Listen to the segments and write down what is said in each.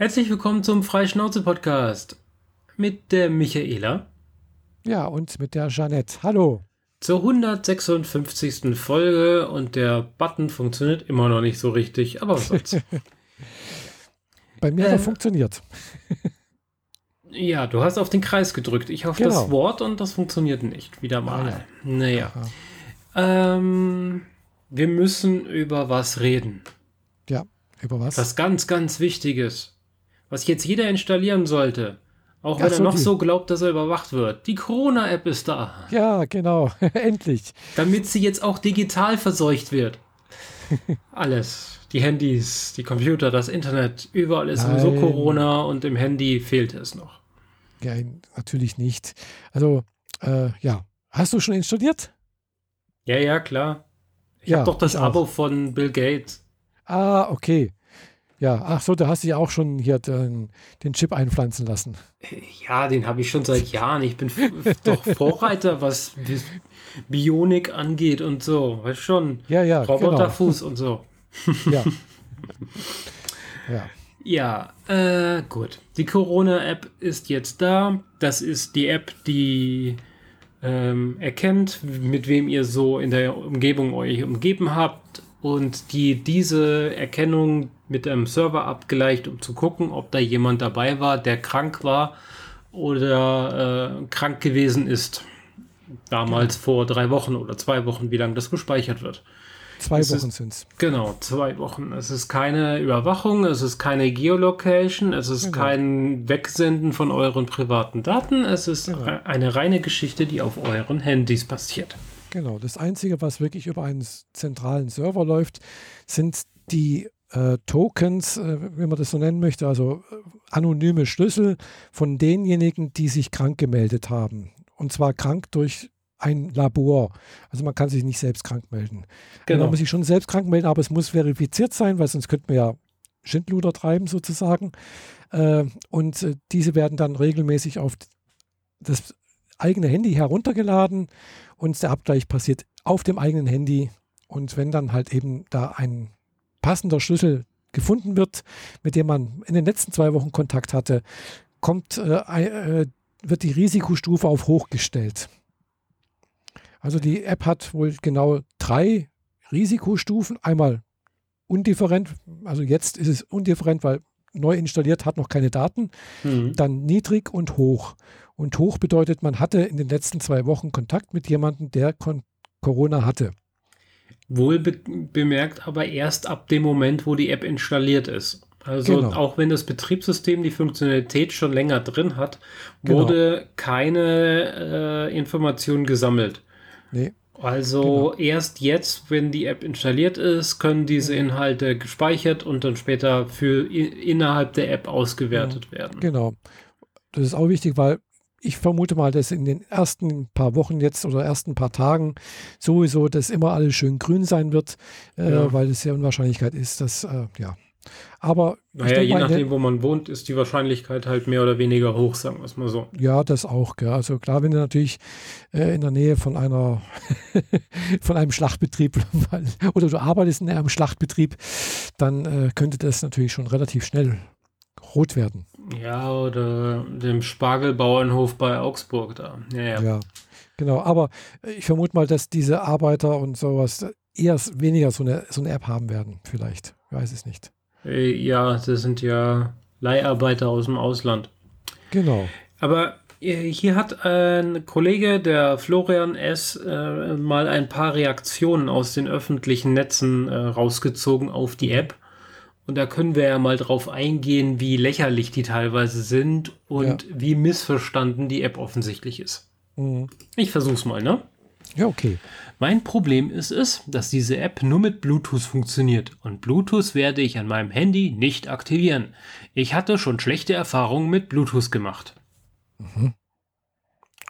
Herzlich willkommen zum Freischnauze-Podcast mit der Michaela. Ja, und mit der Jeanette. Hallo. Zur 156. Folge und der Button funktioniert immer noch nicht so richtig, aber was soll's. Bei mir äh, hat er funktioniert. ja, du hast auf den Kreis gedrückt. Ich auf genau. das Wort und das funktioniert nicht. Wieder mal. Ah, ja. Naja. Ähm, wir müssen über was reden. Ja, über was? Was ganz, ganz Wichtiges. Was jetzt jeder installieren sollte. Auch wenn so, er noch die. so glaubt, dass er überwacht wird. Die Corona-App ist da. Ja, genau. Endlich. Damit sie jetzt auch digital verseucht wird. Alles. Die Handys, die Computer, das Internet, überall ist Nein. sowieso Corona und im Handy fehlt es noch. Ja, natürlich nicht. Also, äh, ja. Hast du schon installiert? Ja, ja, klar. Ich ja, habe doch das Abo von Bill Gates. Ah, okay. Ja, ach so, da hast du ja auch schon hier den, den Chip einpflanzen lassen. Ja, den habe ich schon seit Jahren. Ich bin doch Vorreiter, was Bionik angeht und so. Weißt schon. Ja, ja. Roboterfuß genau. und so. Ja. ja. Ja, äh, gut. Die Corona-App ist jetzt da. Das ist die App, die ähm, erkennt, mit wem ihr so in der Umgebung euch umgeben habt und die diese Erkennung mit einem Server abgleicht, um zu gucken, ob da jemand dabei war, der krank war oder äh, krank gewesen ist. Damals ja. vor drei Wochen oder zwei Wochen, wie lange das gespeichert wird. Zwei es Wochen sind es. Genau, zwei Wochen. Es ist keine Überwachung, es ist keine Geolocation, es ist genau. kein Wegsenden von euren privaten Daten, es ist genau. eine reine Geschichte, die auf euren Handys passiert. Genau, das Einzige, was wirklich über einen zentralen Server läuft, sind die äh, Tokens, äh, wenn man das so nennen möchte, also äh, anonyme Schlüssel von denjenigen, die sich krank gemeldet haben. Und zwar krank durch ein Labor. Also man kann sich nicht selbst krank melden. Genau. Man muss sich schon selbst krank melden, aber es muss verifiziert sein, weil sonst könnte man ja Schindluder treiben sozusagen. Äh, und äh, diese werden dann regelmäßig auf das eigene Handy heruntergeladen und der Abgleich passiert auf dem eigenen Handy. Und wenn dann halt eben da ein passender Schlüssel gefunden wird, mit dem man in den letzten zwei Wochen Kontakt hatte, kommt, äh, äh, wird die Risikostufe auf hoch gestellt. Also die App hat wohl genau drei Risikostufen. Einmal undifferent, also jetzt ist es undifferent, weil neu installiert hat noch keine Daten. Mhm. Dann niedrig und hoch. Und hoch bedeutet, man hatte in den letzten zwei Wochen Kontakt mit jemandem, der Corona hatte. Wohl be bemerkt, aber erst ab dem Moment, wo die App installiert ist. Also genau. auch wenn das Betriebssystem die Funktionalität schon länger drin hat, genau. wurde genau. keine äh, Information gesammelt. Nee. Also genau. erst jetzt, wenn die App installiert ist, können diese mhm. Inhalte gespeichert und dann später für innerhalb der App ausgewertet ja, werden. Genau. Das ist auch wichtig, weil ich vermute mal, dass in den ersten paar Wochen jetzt oder ersten paar Tagen sowieso das immer alles schön grün sein wird, äh, ja. weil es sehr Unwahrscheinlichkeit ist, dass, äh, ja. Aber naja, je nachdem, wo man wohnt, ist die Wahrscheinlichkeit halt mehr oder weniger hoch, sagen wir es mal so. Ja, das auch. Gell. Also klar, wenn du natürlich äh, in der Nähe von einer von einem Schlachtbetrieb oder du arbeitest in einem Schlachtbetrieb, dann äh, könnte das natürlich schon relativ schnell rot werden. Ja, oder dem Spargelbauernhof bei Augsburg da. Ja, ja. ja, genau. Aber ich vermute mal, dass diese Arbeiter und sowas eher weniger so eine, so eine App haben werden, vielleicht. Ich weiß es nicht. Äh, ja, das sind ja Leiharbeiter aus dem Ausland. Genau. Aber äh, hier hat ein Kollege, der Florian S., äh, mal ein paar Reaktionen aus den öffentlichen Netzen äh, rausgezogen auf die App. Und da können wir ja mal drauf eingehen, wie lächerlich die teilweise sind und ja. wie missverstanden die App offensichtlich ist. Mhm. Ich versuch's mal, ne? Ja, okay. Mein Problem ist es, dass diese App nur mit Bluetooth funktioniert und Bluetooth werde ich an meinem Handy nicht aktivieren. Ich hatte schon schlechte Erfahrungen mit Bluetooth gemacht. Mhm.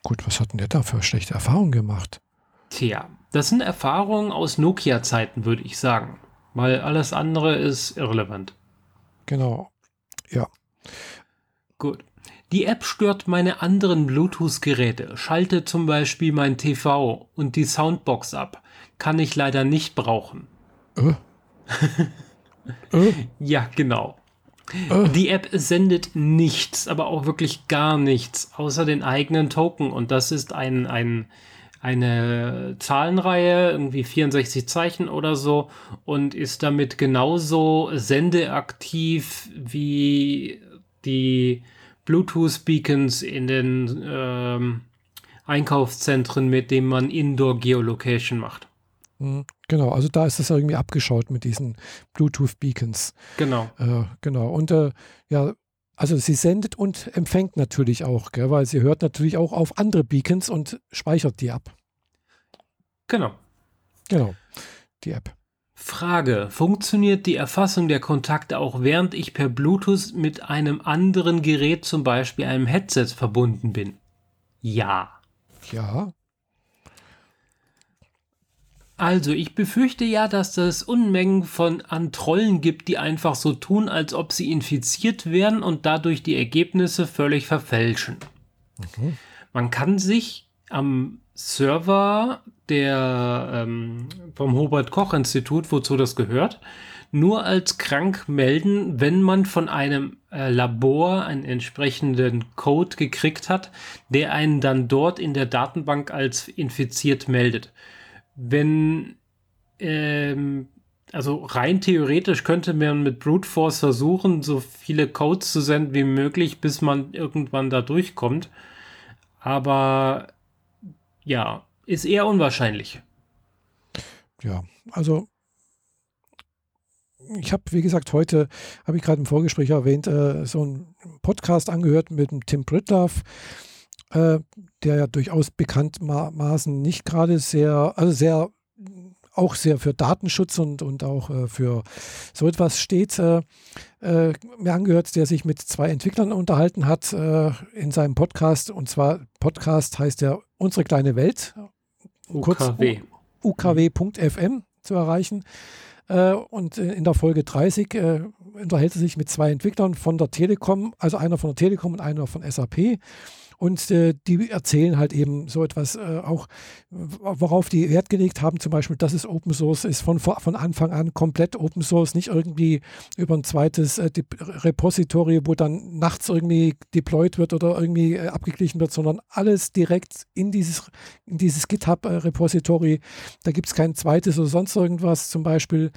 Gut, was hat denn der da für schlechte Erfahrungen gemacht? Tja, das sind Erfahrungen aus Nokia-Zeiten, würde ich sagen weil alles andere ist irrelevant. Genau. Ja. Gut. Die App stört meine anderen Bluetooth-Geräte, schaltet zum Beispiel mein TV und die Soundbox ab. Kann ich leider nicht brauchen. Äh? äh? Ja, genau. Äh. Die App sendet nichts, aber auch wirklich gar nichts, außer den eigenen Token. Und das ist ein, ein, eine Zahlenreihe, irgendwie 64 Zeichen oder so, und ist damit genauso sendeaktiv wie die Bluetooth-Beacons in den ähm, Einkaufszentren, mit denen man Indoor-Geolocation macht. Mhm. Genau, also da ist es irgendwie abgeschaut mit diesen Bluetooth-Beacons. Genau. Äh, genau. Und äh, ja, also sie sendet und empfängt natürlich auch, gell, weil sie hört natürlich auch auf andere Beacons und speichert die ab. Genau. Genau, die App. Frage: Funktioniert die Erfassung der Kontakte auch während ich per Bluetooth mit einem anderen Gerät, zum Beispiel einem Headset, verbunden bin? Ja. Ja. Also, ich befürchte ja, dass es Unmengen von an Trollen gibt, die einfach so tun, als ob sie infiziert wären und dadurch die Ergebnisse völlig verfälschen. Mhm. Man kann sich am Server der ähm, vom Robert Koch Institut, wozu das gehört, nur als krank melden, wenn man von einem äh, Labor einen entsprechenden Code gekriegt hat, der einen dann dort in der Datenbank als infiziert meldet wenn, ähm, also rein theoretisch könnte man mit Brute Force versuchen, so viele Codes zu senden wie möglich, bis man irgendwann da durchkommt. Aber ja, ist eher unwahrscheinlich. Ja, also ich habe, wie gesagt, heute, habe ich gerade im Vorgespräch erwähnt, äh, so einen Podcast angehört mit dem Tim Brittlaff äh, der ja durchaus bekanntmaßen nicht gerade sehr, also sehr, auch sehr für Datenschutz und, und auch äh, für so etwas steht, äh, äh, mir angehört, der sich mit zwei Entwicklern unterhalten hat äh, in seinem Podcast. Und zwar Podcast heißt ja Unsere kleine Welt, UKW. ukw.fm zu erreichen. Und in der Folge 30 äh, unterhält er sich mit zwei Entwicklern von der Telekom, also einer von der Telekom und einer von SAP. Und äh, die erzählen halt eben so etwas äh, auch, worauf die Wert gelegt haben, zum Beispiel, dass es Open Source ist, von, von Anfang an komplett Open Source, nicht irgendwie über ein zweites äh, Repository, wo dann nachts irgendwie deployed wird oder irgendwie äh, abgeglichen wird, sondern alles direkt in dieses, in dieses GitHub-Repository. Da gibt es kein zweites oder sonst irgendwas zum Beispiel.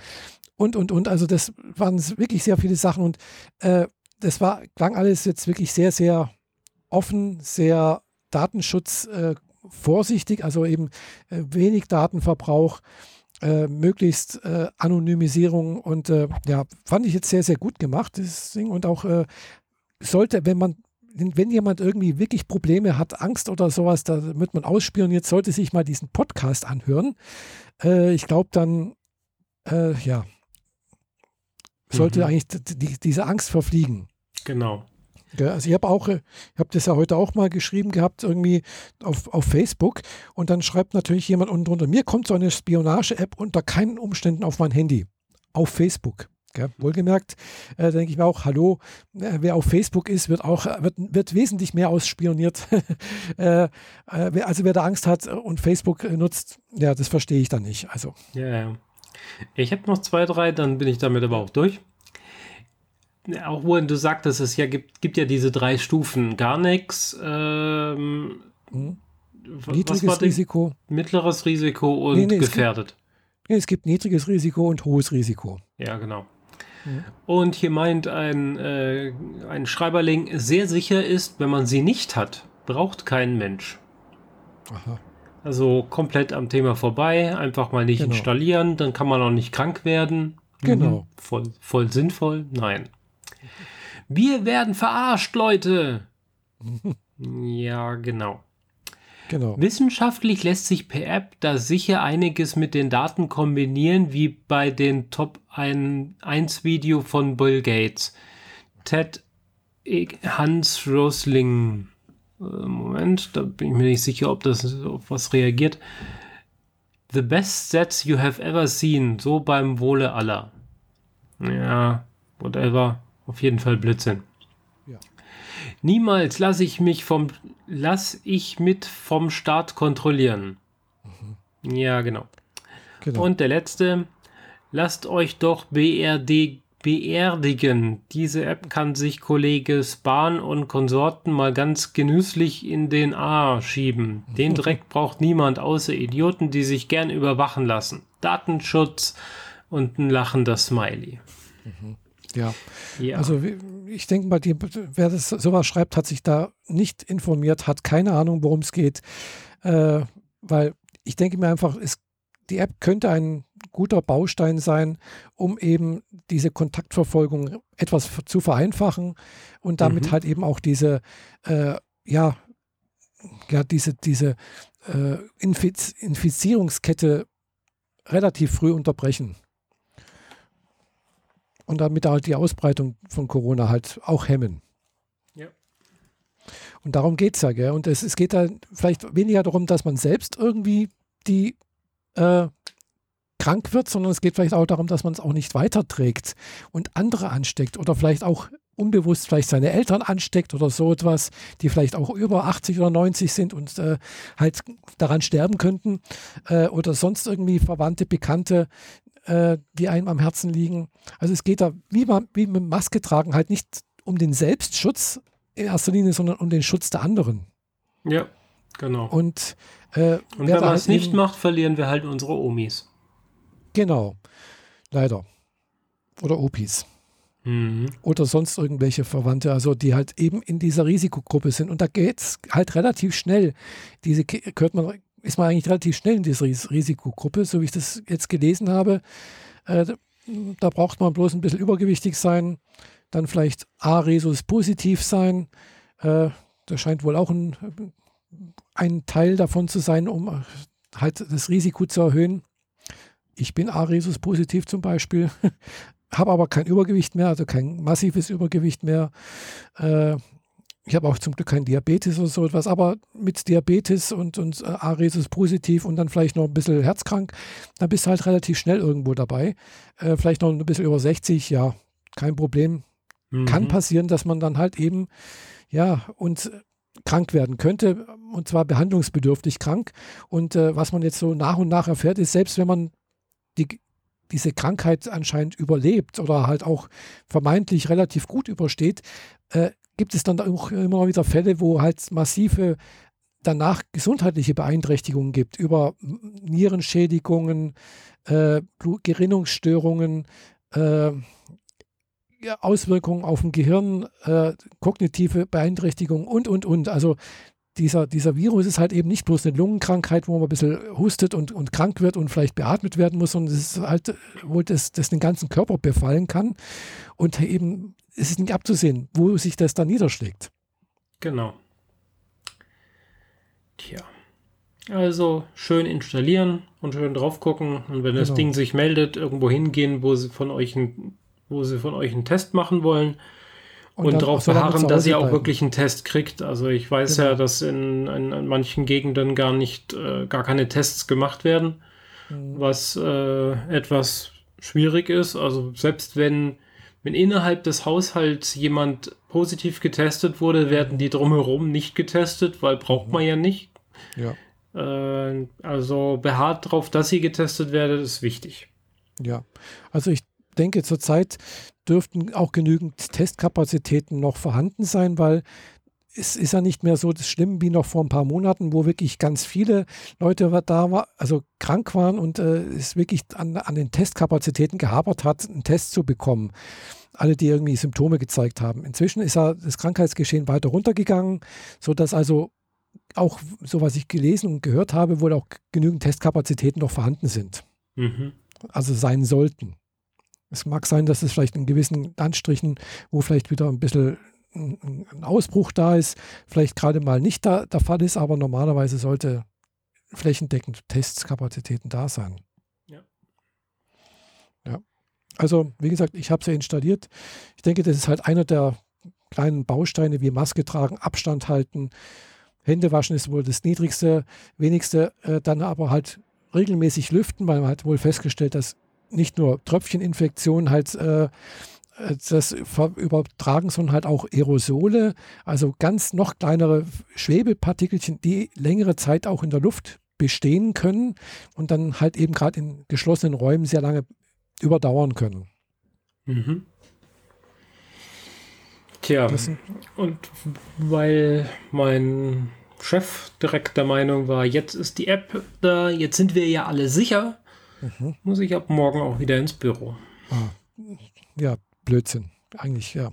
Und, und, und. Also das waren wirklich sehr viele Sachen und äh, das war, klang alles jetzt wirklich sehr, sehr offen, sehr datenschutzvorsichtig, äh, also eben äh, wenig Datenverbrauch, äh, möglichst äh, Anonymisierung und äh, ja, fand ich jetzt sehr, sehr gut gemacht, das Ding. Und auch äh, sollte, wenn man wenn jemand irgendwie wirklich Probleme hat, Angst oder sowas, da wird man ausspioniert, sollte sich mal diesen Podcast anhören. ich glaube, dann, ja, sollte mhm. eigentlich die, diese Angst verfliegen. Genau. Also ich habe auch, ich habe das ja heute auch mal geschrieben gehabt, irgendwie auf, auf Facebook und dann schreibt natürlich jemand unten drunter, mir kommt so eine Spionage-App unter keinen Umständen auf mein Handy. Auf Facebook. Gell? Wohlgemerkt, äh, denke ich mir auch, hallo, äh, wer auf Facebook ist, wird auch, wird, wird wesentlich mehr ausspioniert. äh, äh also wer da Angst hat und Facebook nutzt, ja, das verstehe ich dann nicht. Also. Ja, ja. Ich habe noch zwei, drei, dann bin ich damit aber auch durch auch wo du sagtest, es ja gibt, gibt ja diese drei Stufen. Gar nichts, ähm, hm. niedriges Risiko, mittleres Risiko und nee, nee, gefährdet. Es gibt, nee, es gibt niedriges Risiko und hohes Risiko. Ja, genau. Hm. Und hier meint ein, äh, ein Schreiberling, sehr sicher ist, wenn man sie nicht hat, braucht kein Mensch. Aha. Also komplett am Thema vorbei, einfach mal nicht genau. installieren, dann kann man auch nicht krank werden. Genau. Mhm. Voll, voll sinnvoll? Nein. Wir werden verarscht, Leute. ja, genau. Genau. Wissenschaftlich lässt sich per App da sicher einiges mit den Daten kombinieren, wie bei den Top 1 Video von Bill Gates. Ted Hans Rosling. Äh, Moment, da bin ich mir nicht sicher, ob das auf was reagiert. The best sets you have ever seen, so beim Wohle aller. Ja, whatever. Auf jeden Fall Blödsinn. Ja. Niemals lasse ich mich vom lass ich mit vom Staat kontrollieren. Mhm. Ja, genau. genau. Und der letzte, lasst euch doch BRD beerdigen. Diese App kann sich Kollege Spahn und Konsorten mal ganz genüsslich in den A schieben. Den Dreck braucht niemand außer Idioten, die sich gern überwachen lassen. Datenschutz und ein lachender Smiley. Ja. ja. Also ich denke mal, die, wer das sowas schreibt, hat sich da nicht informiert, hat keine Ahnung, worum es geht. Äh, weil ich denke mir einfach, es, die App könnte ein guter Baustein sein, um eben diese Kontaktverfolgung etwas zu vereinfachen und damit mhm. halt eben auch diese, äh, ja, ja, diese, diese äh, Infiz Infizierungskette relativ früh unterbrechen. Und damit halt die Ausbreitung von Corona halt auch hemmen. Ja. Und darum geht es ja, gell? Und es, es geht da vielleicht weniger darum, dass man selbst irgendwie die äh, krank wird, sondern es geht vielleicht auch darum, dass man es auch nicht weiterträgt und andere ansteckt oder vielleicht auch unbewusst vielleicht seine Eltern ansteckt oder so etwas, die vielleicht auch über 80 oder 90 sind und äh, halt daran sterben könnten äh, oder sonst irgendwie Verwandte, Bekannte, äh, die einem am Herzen liegen. Also es geht da wie, man, wie mit Maske tragen halt nicht um den Selbstschutz in erster Linie, sondern um den Schutz der anderen. Ja, genau. Und, äh, und wenn man es nicht macht, verlieren wir halt unsere Omis. Genau, leider. Oder Opis. Mhm. Oder sonst irgendwelche Verwandte, also die halt eben in dieser Risikogruppe sind. Und da geht es halt relativ schnell. Diese gehört man, ist man eigentlich relativ schnell in dieser Risikogruppe, so wie ich das jetzt gelesen habe. Äh, da braucht man bloß ein bisschen übergewichtig sein, dann vielleicht A-Resus positiv sein. Äh, das scheint wohl auch ein, ein Teil davon zu sein, um halt das Risiko zu erhöhen. Ich bin A-Resus positiv zum Beispiel, habe aber kein Übergewicht mehr, also kein massives Übergewicht mehr. Äh, ich habe auch zum Glück kein Diabetes oder so etwas, aber mit Diabetes und, und äh, A-Resus positiv und dann vielleicht noch ein bisschen herzkrank, dann bist du halt relativ schnell irgendwo dabei. Äh, vielleicht noch ein bisschen über 60, ja, kein Problem. Mhm. Kann passieren, dass man dann halt eben, ja, und krank werden könnte, und zwar behandlungsbedürftig krank. Und äh, was man jetzt so nach und nach erfährt, ist, selbst wenn man die, diese Krankheit anscheinend überlebt oder halt auch vermeintlich relativ gut übersteht, äh, gibt es dann auch immer wieder Fälle, wo halt massive danach gesundheitliche Beeinträchtigungen gibt, über Nierenschädigungen, äh, Gerinnungsstörungen, äh, Auswirkungen auf dem Gehirn, äh, kognitive Beeinträchtigungen und, und, und. Also dieser, dieser Virus ist halt eben nicht bloß eine Lungenkrankheit, wo man ein bisschen hustet und, und krank wird und vielleicht beatmet werden muss, sondern es ist halt, wo das, das den ganzen Körper befallen kann. Und eben es ist nicht abzusehen, wo sich das dann niederschlägt. Genau. Tja. Also schön installieren und schön drauf gucken. Und wenn genau. das Ding sich meldet, irgendwo hingehen, wo sie von euch ein, wo sie von euch einen Test machen wollen und, und darauf beharren, dass ihr auch bleiben. wirklich einen Test kriegt. Also ich weiß genau. ja, dass in, in, in, manchen Gegenden gar nicht, äh, gar keine Tests gemacht werden, mhm. was äh, etwas schwierig ist. Also selbst wenn, wenn innerhalb des Haushalts jemand positiv getestet wurde, werden die drumherum nicht getestet, weil braucht man ja nicht. Ja. Äh, also beharrt darauf, dass ihr getestet werdet, ist wichtig. Ja, also ich denke zurzeit dürften auch genügend Testkapazitäten noch vorhanden sein, weil es ist ja nicht mehr so schlimm wie noch vor ein paar Monaten, wo wirklich ganz viele Leute da war, also krank waren und äh, es wirklich an, an den Testkapazitäten gehabert hat, einen Test zu bekommen. Alle, die irgendwie Symptome gezeigt haben. Inzwischen ist ja das Krankheitsgeschehen weiter runtergegangen, sodass also auch, so was ich gelesen und gehört habe, wohl auch genügend Testkapazitäten noch vorhanden sind. Mhm. Also sein sollten. Es mag sein, dass es vielleicht in gewissen Landstrichen, wo vielleicht wieder ein bisschen ein Ausbruch da ist, vielleicht gerade mal nicht da, der Fall ist, aber normalerweise sollte flächendeckend Testskapazitäten da sein. Ja. Ja. Also, wie gesagt, ich habe sie installiert. Ich denke, das ist halt einer der kleinen Bausteine wie Maske tragen, Abstand halten. Hände waschen ist wohl das niedrigste, wenigste, äh, dann aber halt regelmäßig lüften, weil man hat wohl festgestellt, dass nicht nur Tröpfcheninfektionen halt äh, das übertragen, sondern halt auch Aerosole, also ganz noch kleinere Schwebepartikelchen, die längere Zeit auch in der Luft bestehen können und dann halt eben gerade in geschlossenen Räumen sehr lange überdauern können. Mhm. Tja, und weil mein Chef direkt der Meinung war, jetzt ist die App da, jetzt sind wir ja alle sicher, mhm. muss ich ab morgen auch wieder ins Büro. Ah, ja, Blödsinn. Eigentlich, ja.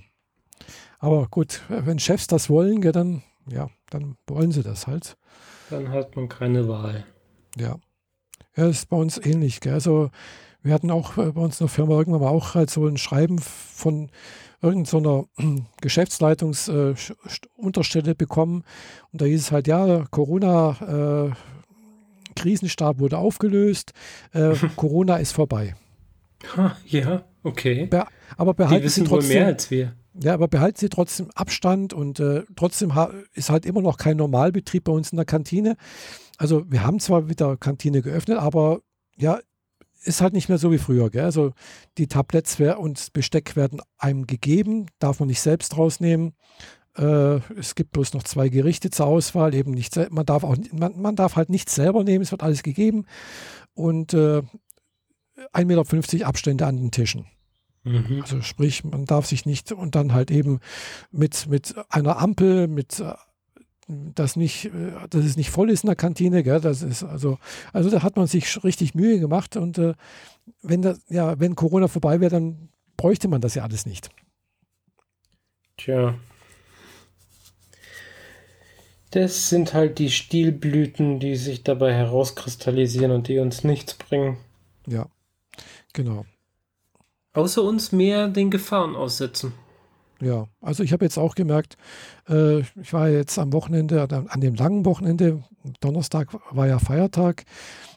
Aber gut, wenn Chefs das wollen, ja, dann, ja, dann wollen sie das halt. Dann hat man keine Wahl. Ja. Ja, ist bei uns ähnlich. Gell? Also, wir hatten auch bei uns in der Firma irgendwann mal auch halt so ein Schreiben von irgendeiner so Geschäftsleitungsunterstelle äh, bekommen. Und da hieß es halt, ja, Corona, äh, Krisenstab wurde aufgelöst, äh, Corona ist vorbei. Ja, okay. Be aber behalten Die wissen Sie trotzdem, wohl mehr als wir. Ja, aber behalten Sie trotzdem Abstand und äh, trotzdem ist halt immer noch kein Normalbetrieb bei uns in der Kantine. Also wir haben zwar wieder Kantine geöffnet, aber ja, ist halt nicht mehr so wie früher. Gell? Also die Tabletts und Besteck werden einem gegeben, darf man nicht selbst rausnehmen. Äh, es gibt bloß noch zwei Gerichte zur Auswahl, eben nicht, man darf auch, man, man darf halt nichts selber nehmen, es wird alles gegeben. Und äh, 1,50 Meter Abstände an den Tischen. Mhm. Also sprich, man darf sich nicht und dann halt eben mit, mit einer Ampel, mit äh, das nicht, äh, dass es nicht voll ist in der Kantine, gell? Das ist also, also da hat man sich richtig Mühe gemacht und äh, wenn das, ja, wenn Corona vorbei wäre, dann bräuchte man das ja alles nicht. Tja. Das sind halt die Stilblüten, die sich dabei herauskristallisieren und die uns nichts bringen. Ja, genau. Außer uns mehr den Gefahren aussetzen. Ja, also ich habe jetzt auch gemerkt, äh, ich war jetzt am Wochenende, an dem langen Wochenende, Donnerstag war ja Feiertag,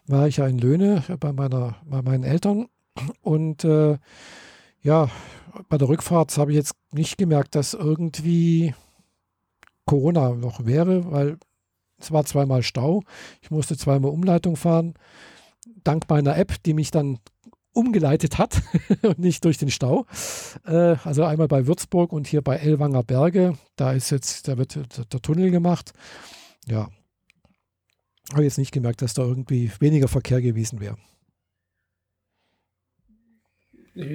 war ich ja in Löhne bei, meiner, bei meinen Eltern und äh, ja, bei der Rückfahrt habe ich jetzt nicht gemerkt, dass irgendwie Corona noch wäre, weil es war zweimal Stau, ich musste zweimal Umleitung fahren. Dank meiner App, die mich dann umgeleitet hat und nicht durch den Stau. Äh, also einmal bei Würzburg und hier bei Ellwanger Berge. Da ist jetzt, da wird der Tunnel gemacht. Ja. Habe jetzt nicht gemerkt, dass da irgendwie weniger Verkehr gewesen wäre.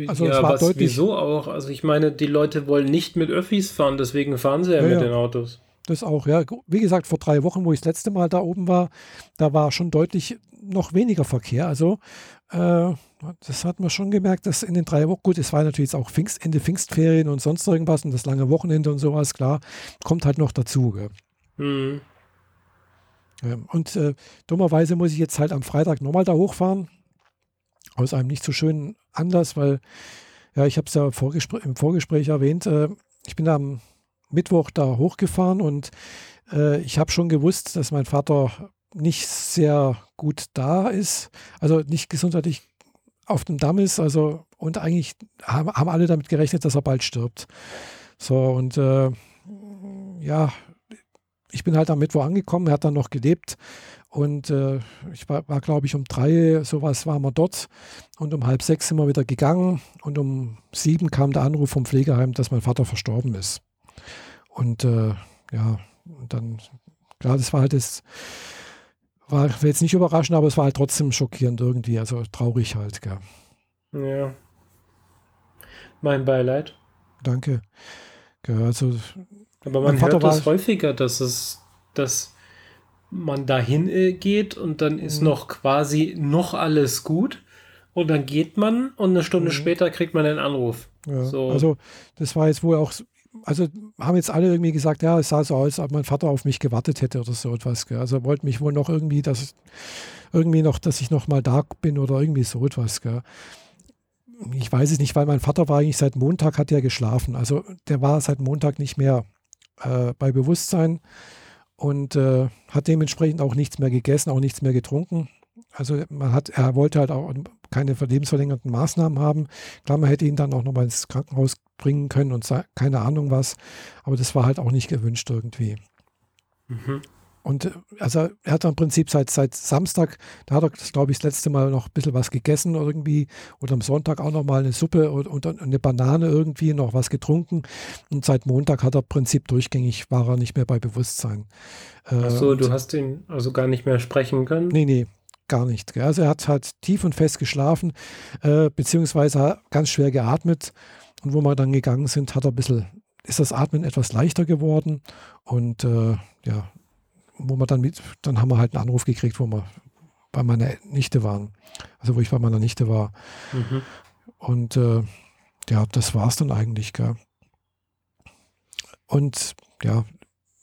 Also ja, was, deutlich. Wieso auch? Also ich meine, die Leute wollen nicht mit Öffis fahren, deswegen fahren sie ja, ja mit den Autos. Das auch, ja. Wie gesagt, vor drei Wochen, wo ich das letzte Mal da oben war, da war schon deutlich noch weniger Verkehr. Also äh, das hat man schon gemerkt, dass in den drei Wochen, gut, es war natürlich auch Pfingst, Ende Pfingstferien und sonst irgendwas und das lange Wochenende und sowas, klar, kommt halt noch dazu. Mhm. Ja, und äh, dummerweise muss ich jetzt halt am Freitag nochmal da hochfahren. Aus einem nicht so schönen Anlass, weil, ja, ich habe es ja Vorgespr im Vorgespräch erwähnt, äh, ich bin am Mittwoch da hochgefahren und äh, ich habe schon gewusst, dass mein Vater nicht sehr gut da ist, also nicht gesundheitlich auf dem Damm ist, also und eigentlich haben, haben alle damit gerechnet, dass er bald stirbt. So und äh, ja, ich bin halt am Mittwoch angekommen, er hat dann noch gelebt und äh, ich war, war glaube ich, um drei, sowas waren wir dort und um halb sechs sind wir wieder gegangen und um sieben kam der Anruf vom Pflegeheim, dass mein Vater verstorben ist. Und äh, ja, und dann, klar, das war halt das, war jetzt nicht überraschend, aber es war halt trotzdem schockierend irgendwie, also traurig halt, gell. Ja. Mein Beileid. Danke. Gell, also, aber man hört das häufiger, dass es, dass man dahin äh, geht und dann ist mhm. noch quasi noch alles gut und dann geht man und eine Stunde mhm. später kriegt man einen Anruf. Ja, so. Also das war jetzt wohl auch also haben jetzt alle irgendwie gesagt, ja, es sah so aus, als ob mein Vater auf mich gewartet hätte oder so etwas. Gell. Also wollte mich wohl noch irgendwie, dass irgendwie noch, dass ich noch mal da bin oder irgendwie so etwas. Gell. Ich weiß es nicht, weil mein Vater war eigentlich seit Montag hat er geschlafen. Also der war seit Montag nicht mehr äh, bei Bewusstsein und äh, hat dementsprechend auch nichts mehr gegessen, auch nichts mehr getrunken. Also man hat, er wollte halt auch keine lebensverlängernden Maßnahmen haben. Klar, man hätte ihn dann auch nochmal ins Krankenhaus bringen können und keine Ahnung was, aber das war halt auch nicht gewünscht irgendwie. Mhm. Und äh, also er hat im Prinzip seit, seit Samstag, da hat er, glaube ich, das letzte Mal noch ein bisschen was gegessen irgendwie oder am Sonntag auch noch mal eine Suppe und, und eine Banane irgendwie, noch was getrunken. Und seit Montag hat er im Prinzip durchgängig, war er nicht mehr bei Bewusstsein. Äh, du hast ihn also gar nicht mehr sprechen können? Nee, nee, gar nicht. Gell? Also er hat halt tief und fest geschlafen, äh, beziehungsweise ganz schwer geatmet. Und wo wir dann gegangen sind, hat er ein bisschen ist das Atmen etwas leichter geworden und äh, ja, wo wir dann mit, dann haben wir halt einen Anruf gekriegt, wo wir bei meiner Nichte waren. Also wo ich bei meiner Nichte war. Mhm. Und äh, ja, das war es dann eigentlich, gell. Und ja,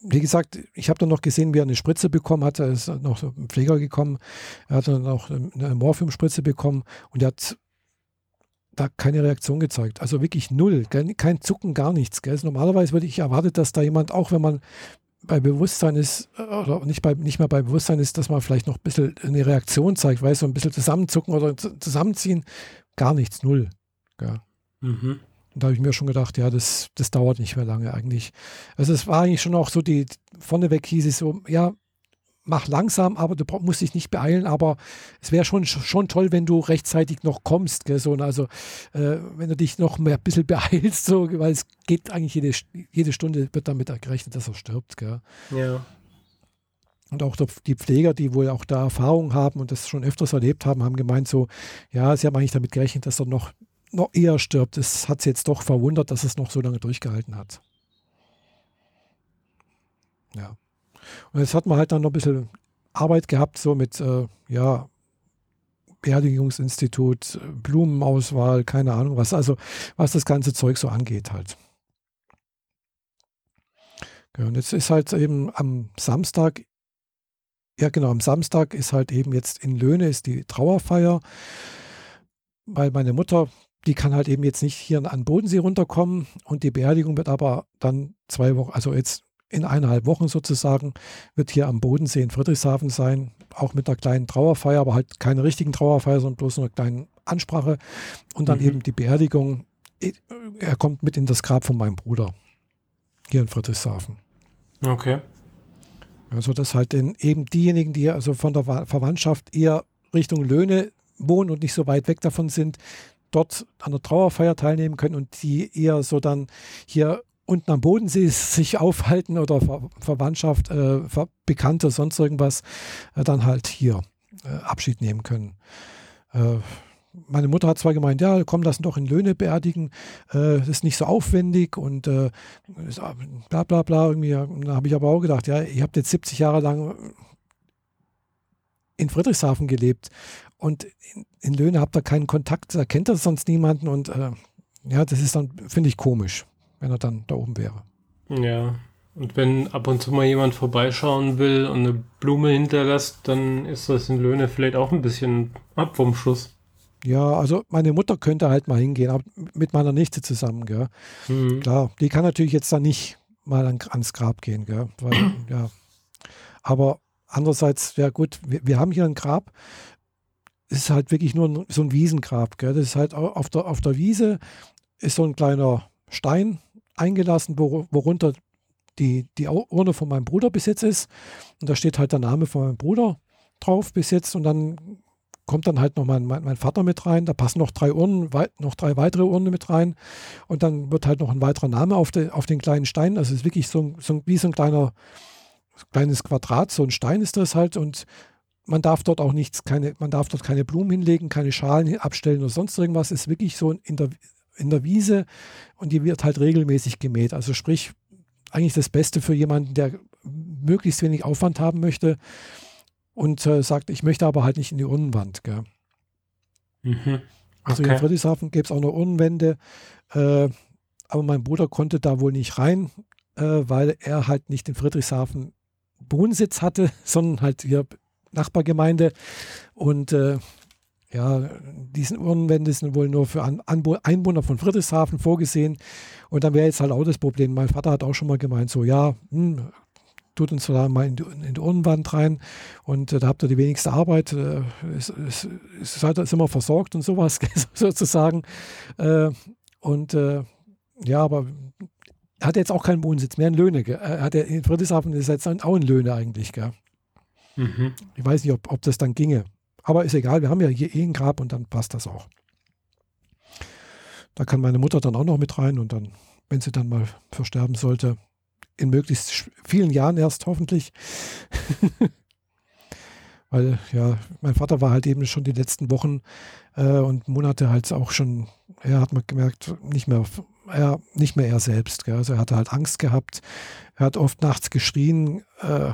wie gesagt, ich habe dann noch gesehen, wie er eine Spritze bekommen hat. Da ist noch ein Pfleger gekommen. Er hat dann auch eine Morphiumspritze bekommen und er hat da keine Reaktion gezeigt. Also wirklich null, kein Zucken, gar nichts. Gell? Also normalerweise würde ich erwartet, dass da jemand, auch wenn man bei Bewusstsein ist, oder nicht, bei, nicht mehr bei Bewusstsein ist, dass man vielleicht noch ein bisschen eine Reaktion zeigt, du, so ein bisschen zusammenzucken oder zusammenziehen. Gar nichts, null. Gell? Mhm. Und da habe ich mir schon gedacht, ja, das, das dauert nicht mehr lange eigentlich. Also es war eigentlich schon auch so, die vorneweg hieß es so, ja, mach langsam, aber du musst dich nicht beeilen, aber es wäre schon, schon toll, wenn du rechtzeitig noch kommst. Gell, so, also äh, wenn du dich noch mehr ein bisschen beeilst, so, weil es geht eigentlich jede, jede Stunde wird damit gerechnet, dass er stirbt. Gell. Ja. Und auch die Pfleger, die wohl auch da Erfahrung haben und das schon öfters erlebt haben, haben gemeint so, ja, sie haben eigentlich damit gerechnet, dass er noch noch eher stirbt. Das hat sie jetzt doch verwundert, dass es noch so lange durchgehalten hat. Ja. Und jetzt hat man halt dann noch ein bisschen Arbeit gehabt, so mit, äh, ja, Beerdigungsinstitut, Blumenauswahl, keine Ahnung was, also was das ganze Zeug so angeht halt. Ja, und jetzt ist halt eben am Samstag, ja genau, am Samstag ist halt eben jetzt in Löhne ist die Trauerfeier, weil meine Mutter die kann halt eben jetzt nicht hier an Bodensee runterkommen und die Beerdigung wird aber dann zwei Wochen, also jetzt in eineinhalb Wochen sozusagen, wird hier am Bodensee in Friedrichshafen sein, auch mit einer kleinen Trauerfeier, aber halt keine richtigen Trauerfeier, sondern bloß eine kleine Ansprache und dann mhm. eben die Beerdigung. Er kommt mit in das Grab von meinem Bruder hier in Friedrichshafen. Okay. Also das halt in, eben diejenigen, die also von der Verwandtschaft eher Richtung Löhne wohnen und nicht so weit weg davon sind, dort an der Trauerfeier teilnehmen können und die eher so dann hier unten am Bodensee sich aufhalten oder Ver Verwandtschaft, äh, Bekannte, sonst irgendwas, äh, dann halt hier äh, Abschied nehmen können. Äh, meine Mutter hat zwar gemeint, ja, komm, lass doch in Löhne beerdigen, äh, das ist nicht so aufwendig und äh, bla bla bla. Irgendwie, da habe ich aber auch gedacht, ja, ihr habt jetzt 70 Jahre lang in Friedrichshafen gelebt und in, in Löhne habt ihr keinen Kontakt, da kennt er sonst niemanden und äh, ja, das ist dann, finde ich, komisch, wenn er dann da oben wäre. Ja, und wenn ab und zu mal jemand vorbeischauen will und eine Blume hinterlässt, dann ist das in Löhne vielleicht auch ein bisschen ab vom Schuss. Ja, also meine Mutter könnte halt mal hingehen, aber mit meiner Nichte zusammen, gell. Mhm. Klar, die kann natürlich jetzt dann nicht mal an, ans Grab gehen, gell. Weil, ja. Aber andererseits, ja gut, wir, wir haben hier ein Grab, ist halt wirklich nur so ein Wiesengrab. Gell? Das ist halt auf der, auf der Wiese ist so ein kleiner Stein eingelassen, worunter die, die Urne von meinem Bruder bis jetzt ist. Und da steht halt der Name von meinem Bruder drauf bis jetzt. Und dann kommt dann halt noch mein, mein, mein Vater mit rein. Da passen noch drei Urnen, noch drei weitere Urnen mit rein. Und dann wird halt noch ein weiterer Name auf, de, auf den kleinen Stein. Also es ist wirklich so, so wie so ein kleiner kleines Quadrat, so ein Stein ist das halt. Und man darf dort auch nichts, keine, man darf dort keine Blumen hinlegen, keine Schalen abstellen oder sonst irgendwas. Es ist wirklich so in der, in der Wiese und die wird halt regelmäßig gemäht. Also sprich, eigentlich das Beste für jemanden, der möglichst wenig Aufwand haben möchte und äh, sagt, ich möchte aber halt nicht in die Urnenwand. Mhm. Okay. Also in Friedrichshafen gäbe es auch noch Urnenwände, äh, aber mein Bruder konnte da wohl nicht rein, äh, weil er halt nicht in Friedrichshafen Wohnsitz hatte, sondern halt hier Nachbargemeinde. Und äh, ja, diesen Urnenwände sind wohl nur für An Einwohner von Friedrichshafen vorgesehen. Und dann wäre jetzt halt auch das Problem. Mein Vater hat auch schon mal gemeint, so ja, hm, tut uns da mal in die, in die Urnenwand rein und äh, da habt ihr die wenigste Arbeit. Äh, es seid ihr immer versorgt und sowas sozusagen. Äh, und äh, ja, aber er hat jetzt auch keinen Wohnsitz mehr in Löhne. Er hat ja in Friedrichshafen ist jetzt auch in Löhne eigentlich. Gell? Mhm. Ich weiß nicht, ob, ob das dann ginge. Aber ist egal, wir haben ja hier eh ein Grab und dann passt das auch. Da kann meine Mutter dann auch noch mit rein und dann, wenn sie dann mal versterben sollte, in möglichst vielen Jahren erst hoffentlich. Weil ja, mein Vater war halt eben schon die letzten Wochen äh, und Monate halt auch schon, er hat man gemerkt, nicht mehr er nicht mehr er selbst. Gell? Also er hatte halt Angst gehabt. Er hat oft nachts geschrien, äh,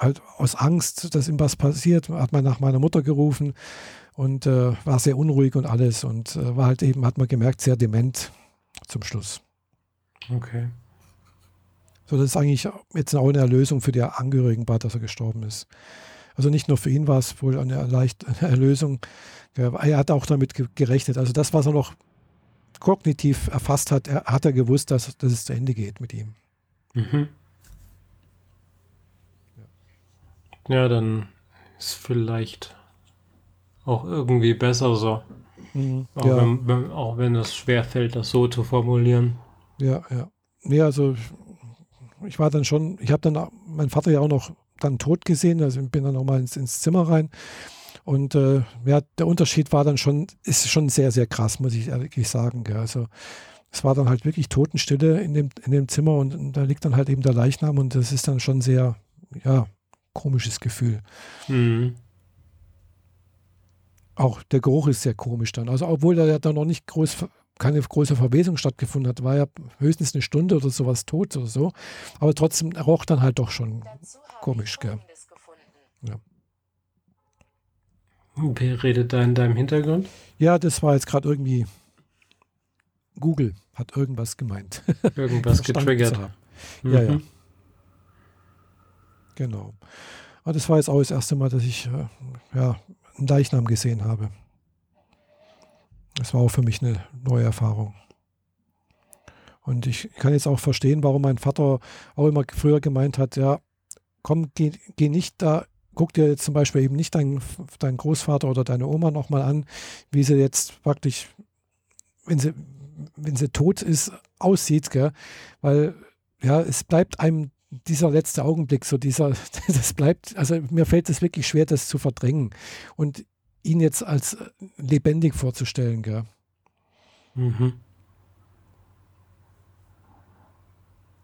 halt aus Angst, dass ihm was passiert. Hat man nach meiner Mutter gerufen und äh, war sehr unruhig und alles und äh, war halt eben, hat man gemerkt, sehr dement zum Schluss. Okay. So, das ist eigentlich jetzt auch eine Erlösung für die Angehörigen war, dass er gestorben ist. Also nicht nur für ihn war es wohl eine, leicht, eine Erlösung. Er hat auch damit gerechnet. Also das, was er noch kognitiv erfasst hat, er, hat er gewusst, dass, dass es zu Ende geht mit ihm. Mhm. Ja, dann ist vielleicht auch irgendwie besser so. Mhm, auch, ja. wenn, wenn, auch wenn es schwerfällt, das so zu formulieren. Ja, ja. Nee, also ich war dann schon, ich habe dann meinen Vater ja auch noch dann tot gesehen, also bin dann auch mal ins, ins Zimmer rein. Und äh, ja, der Unterschied war dann schon, ist schon sehr, sehr krass, muss ich ehrlich sagen. Gell. Also es war dann halt wirklich Totenstille in dem, in dem Zimmer und, und, da liegt dann halt eben der Leichnam und das ist dann schon sehr, ja, komisches Gefühl. Mhm. Auch der Geruch ist sehr komisch dann. Also obwohl da ja dann noch nicht groß keine große Verwesung stattgefunden hat, war ja höchstens eine Stunde oder sowas tot oder so. Aber trotzdem roch dann halt doch schon komisch, gell? Ja. Wer redet da in deinem Hintergrund? Ja, das war jetzt gerade irgendwie Google hat irgendwas gemeint. Irgendwas getriggert. Mhm. Ja, ja. Genau. Aber das war jetzt auch das erste Mal, dass ich äh, ja, einen Leichnam gesehen habe. Das war auch für mich eine neue Erfahrung. Und ich kann jetzt auch verstehen, warum mein Vater auch immer früher gemeint hat, ja, komm, geh, geh nicht da, guck dir jetzt zum Beispiel eben nicht deinen dein Großvater oder deine Oma nochmal an, wie sie jetzt praktisch, wenn sie, wenn sie tot ist, aussieht, gell? weil ja, es bleibt einem dieser letzte Augenblick, so dieser, das bleibt, also mir fällt es wirklich schwer, das zu verdrängen. Und ihn jetzt als äh, lebendig vorzustellen, gell? Mhm.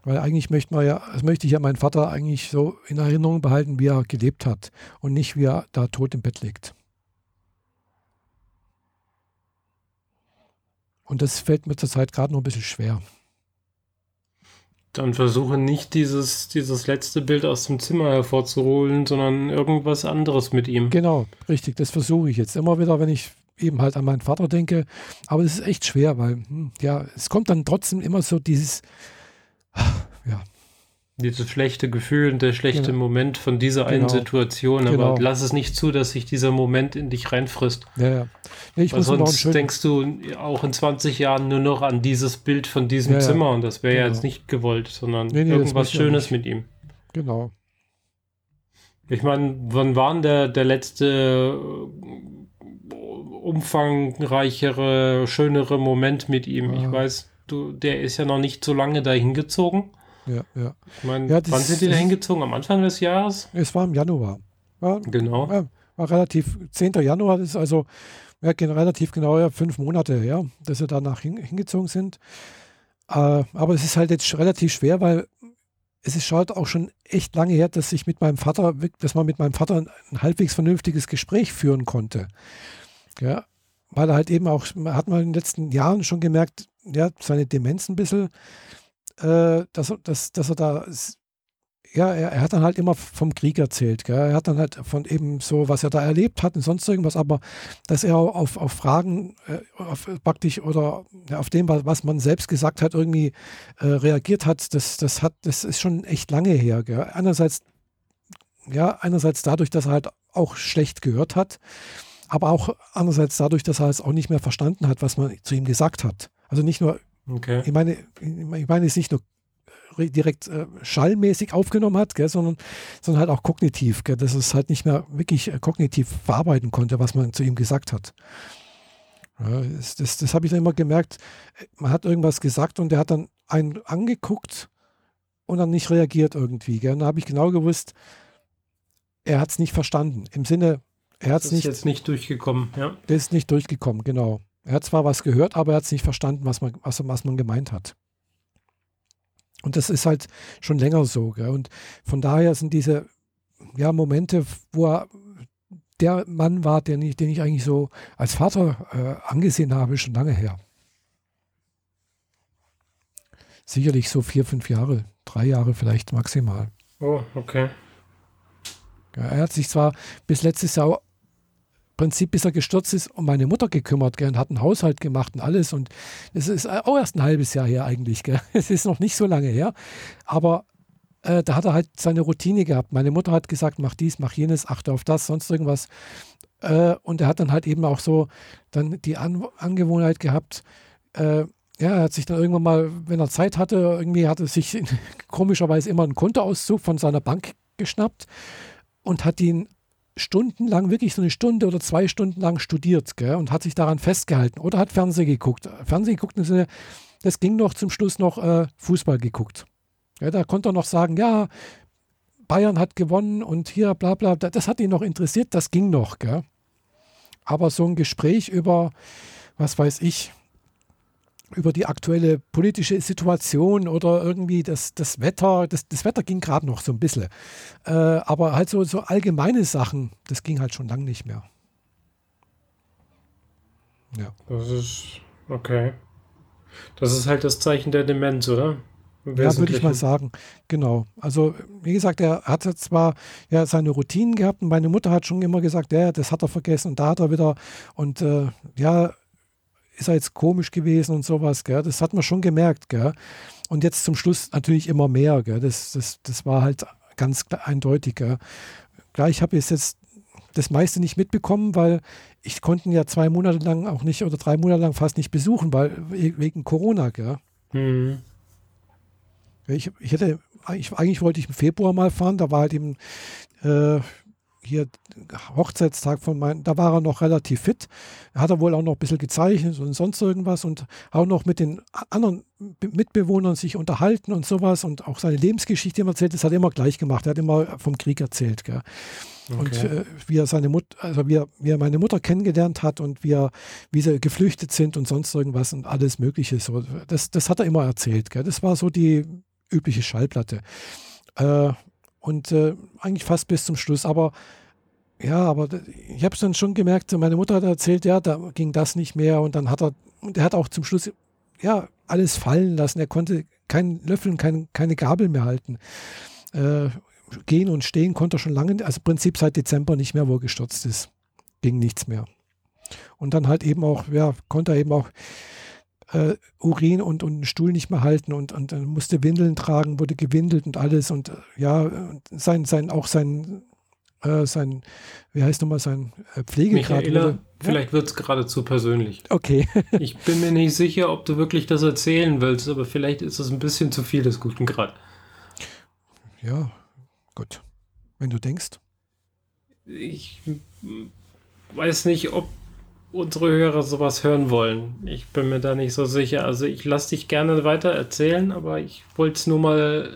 Weil eigentlich möchte man ja, das möchte ich ja meinen Vater eigentlich so in Erinnerung behalten, wie er gelebt hat und nicht wie er da tot im Bett liegt. Und das fällt mir zurzeit gerade noch ein bisschen schwer. Dann versuche nicht dieses, dieses letzte Bild aus dem Zimmer hervorzuholen, sondern irgendwas anderes mit ihm. Genau, richtig, das versuche ich jetzt immer wieder, wenn ich eben halt an meinen Vater denke. Aber es ist echt schwer, weil, hm, ja, es kommt dann trotzdem immer so dieses, dieses schlechte Gefühl und der schlechte genau. Moment von dieser einen genau. Situation. Aber genau. lass es nicht zu, dass sich dieser Moment in dich reinfrisst. Ja, ja. ich Weil muss sonst denkst du auch in 20 Jahren nur noch an dieses Bild von diesem ja, Zimmer und das wäre ja genau. jetzt nicht gewollt, sondern nee, nee, irgendwas Schönes mit ihm. Genau. Ich meine, wann war denn der, der letzte äh, umfangreichere, schönere Moment mit ihm? Ich weiß, du, der ist ja noch nicht so lange dahin gezogen ja, ja. Ich meine, ja, wann sind die da hingezogen? Am Anfang des Jahres? Es war im Januar. War, genau. War, war, relativ, 10. Januar das ist also ja, relativ genau ja, fünf Monate her, dass sie danach hin, hingezogen sind. Äh, aber es ist halt jetzt relativ schwer, weil es ist halt auch schon echt lange her, dass ich mit meinem Vater, dass man mit meinem Vater ein, halbwegs vernünftiges Gespräch führen konnte. Ja, weil er halt eben auch, hat man in den letzten Jahren schon gemerkt, ja, seine Demenz ein bisschen äh, dass, dass, dass er da, ja, er, er, hat dann halt immer vom Krieg erzählt. Gell? Er hat dann halt von eben so, was er da erlebt hat und sonst irgendwas, aber dass er auf, auf Fragen äh, auf, praktisch oder ja, auf dem, was man selbst gesagt hat, irgendwie äh, reagiert hat, das, das hat, das ist schon echt lange her. Gell? Einerseits, ja, einerseits dadurch, dass er halt auch schlecht gehört hat, aber auch andererseits dadurch, dass er es auch nicht mehr verstanden hat, was man zu ihm gesagt hat. Also nicht nur Okay. Ich meine, ich meine es nicht nur direkt äh, schallmäßig aufgenommen hat, gell, sondern, sondern halt auch kognitiv, gell, dass es halt nicht mehr wirklich äh, kognitiv verarbeiten konnte, was man zu ihm gesagt hat. Ja, das das, das habe ich dann immer gemerkt. Man hat irgendwas gesagt und der hat dann einen angeguckt und dann nicht reagiert irgendwie. Gell. Und da habe ich genau gewusst, er hat es nicht verstanden. Im Sinne, er hat es nicht. jetzt nicht durchgekommen, ja. Der ist nicht durchgekommen, genau. Er hat zwar was gehört, aber er hat es nicht verstanden, was man, was, was man gemeint hat. Und das ist halt schon länger so. Gell? Und von daher sind diese ja, Momente, wo er der Mann war, den ich, den ich eigentlich so als Vater äh, angesehen habe, schon lange her. sicherlich so vier, fünf Jahre, drei Jahre vielleicht maximal. Oh, okay. Ja, er hat sich zwar bis letztes Jahr Prinzip, bis er gestürzt ist, um meine Mutter gekümmert gell, und hat einen Haushalt gemacht und alles. Und es ist auch erst ein halbes Jahr her eigentlich. Es ist noch nicht so lange her. Aber äh, da hat er halt seine Routine gehabt. Meine Mutter hat gesagt, mach dies, mach jenes, achte auf das, sonst irgendwas. Äh, und er hat dann halt eben auch so dann die An Angewohnheit gehabt, äh, ja, er hat sich dann irgendwann mal, wenn er Zeit hatte, irgendwie hat er sich komischerweise immer einen Kontoauszug von seiner Bank geschnappt und hat ihn stundenlang, wirklich so eine Stunde oder zwei Stunden lang studiert gell, und hat sich daran festgehalten oder hat Fernsehen geguckt. Fernsehen geguckt das ging noch zum Schluss noch äh, Fußball geguckt. Ja, da konnte er noch sagen, ja, Bayern hat gewonnen und hier bla bla, das hat ihn noch interessiert, das ging noch. Gell. Aber so ein Gespräch über, was weiß ich, über die aktuelle politische Situation oder irgendwie das, das Wetter. Das, das Wetter ging gerade noch so ein bisschen. Äh, aber halt so, so allgemeine Sachen, das ging halt schon lange nicht mehr. Ja. Das ist okay. Das ist halt das Zeichen der Demenz, oder? Ja, würde ich mal sagen. Genau. Also, wie gesagt, er hatte zwar ja seine Routinen gehabt und meine Mutter hat schon immer gesagt, ja, das hat er vergessen und da hat er wieder und äh, ja, ist er jetzt komisch gewesen und sowas, gell? Das hat man schon gemerkt, gell? Und jetzt zum Schluss natürlich immer mehr, gell? Das, das, das war halt ganz eindeutig, gell? Klar, ich habe jetzt das meiste nicht mitbekommen, weil ich konnte ja zwei Monate lang auch nicht oder drei Monate lang fast nicht besuchen, weil wegen Corona, gell? Mhm. Ich, ich hätte, ich, eigentlich wollte ich im Februar mal fahren, da war halt eben äh, hier Hochzeitstag von meinem, da war er noch relativ fit. Hat er wohl auch noch ein bisschen gezeichnet und sonst irgendwas und auch noch mit den anderen Mitbewohnern sich unterhalten und sowas und auch seine Lebensgeschichte immer erzählt. Das hat er immer gleich gemacht. Er hat immer vom Krieg erzählt. Gell. Okay. Und äh, wie er seine Mutter, also wie er, wie er meine Mutter kennengelernt hat und wie, er, wie sie geflüchtet sind und sonst irgendwas und alles Mögliche. So, das, das hat er immer erzählt. Gell. Das war so die übliche Schallplatte. Äh, und äh, eigentlich fast bis zum Schluss. Aber ja, aber ich habe es dann schon gemerkt, meine Mutter hat erzählt, ja, da ging das nicht mehr und dann hat er, und er hat auch zum Schluss, ja, alles fallen lassen. Er konnte keinen Löffel, kein, keine Gabel mehr halten. Äh, gehen und stehen konnte er schon lange, also im Prinzip seit Dezember nicht mehr, wo er gestürzt ist. Ging nichts mehr. Und dann halt eben auch, ja, konnte er eben auch äh, Urin und, und einen Stuhl nicht mehr halten und, und, und musste Windeln tragen, wurde gewindelt und alles und äh, ja, sein, sein, auch sein, äh, sein, wie heißt nochmal, sein äh, Pflegegrad Michaela, wurde, vielleicht ja? wird es gerade zu persönlich. Okay. ich bin mir nicht sicher, ob du wirklich das erzählen willst, aber vielleicht ist es ein bisschen zu viel des guten Grad. Ja, gut. Wenn du denkst. Ich weiß nicht, ob unsere Hörer sowas hören wollen. Ich bin mir da nicht so sicher. Also ich lasse dich gerne weiter erzählen, aber ich wollte es nur mal.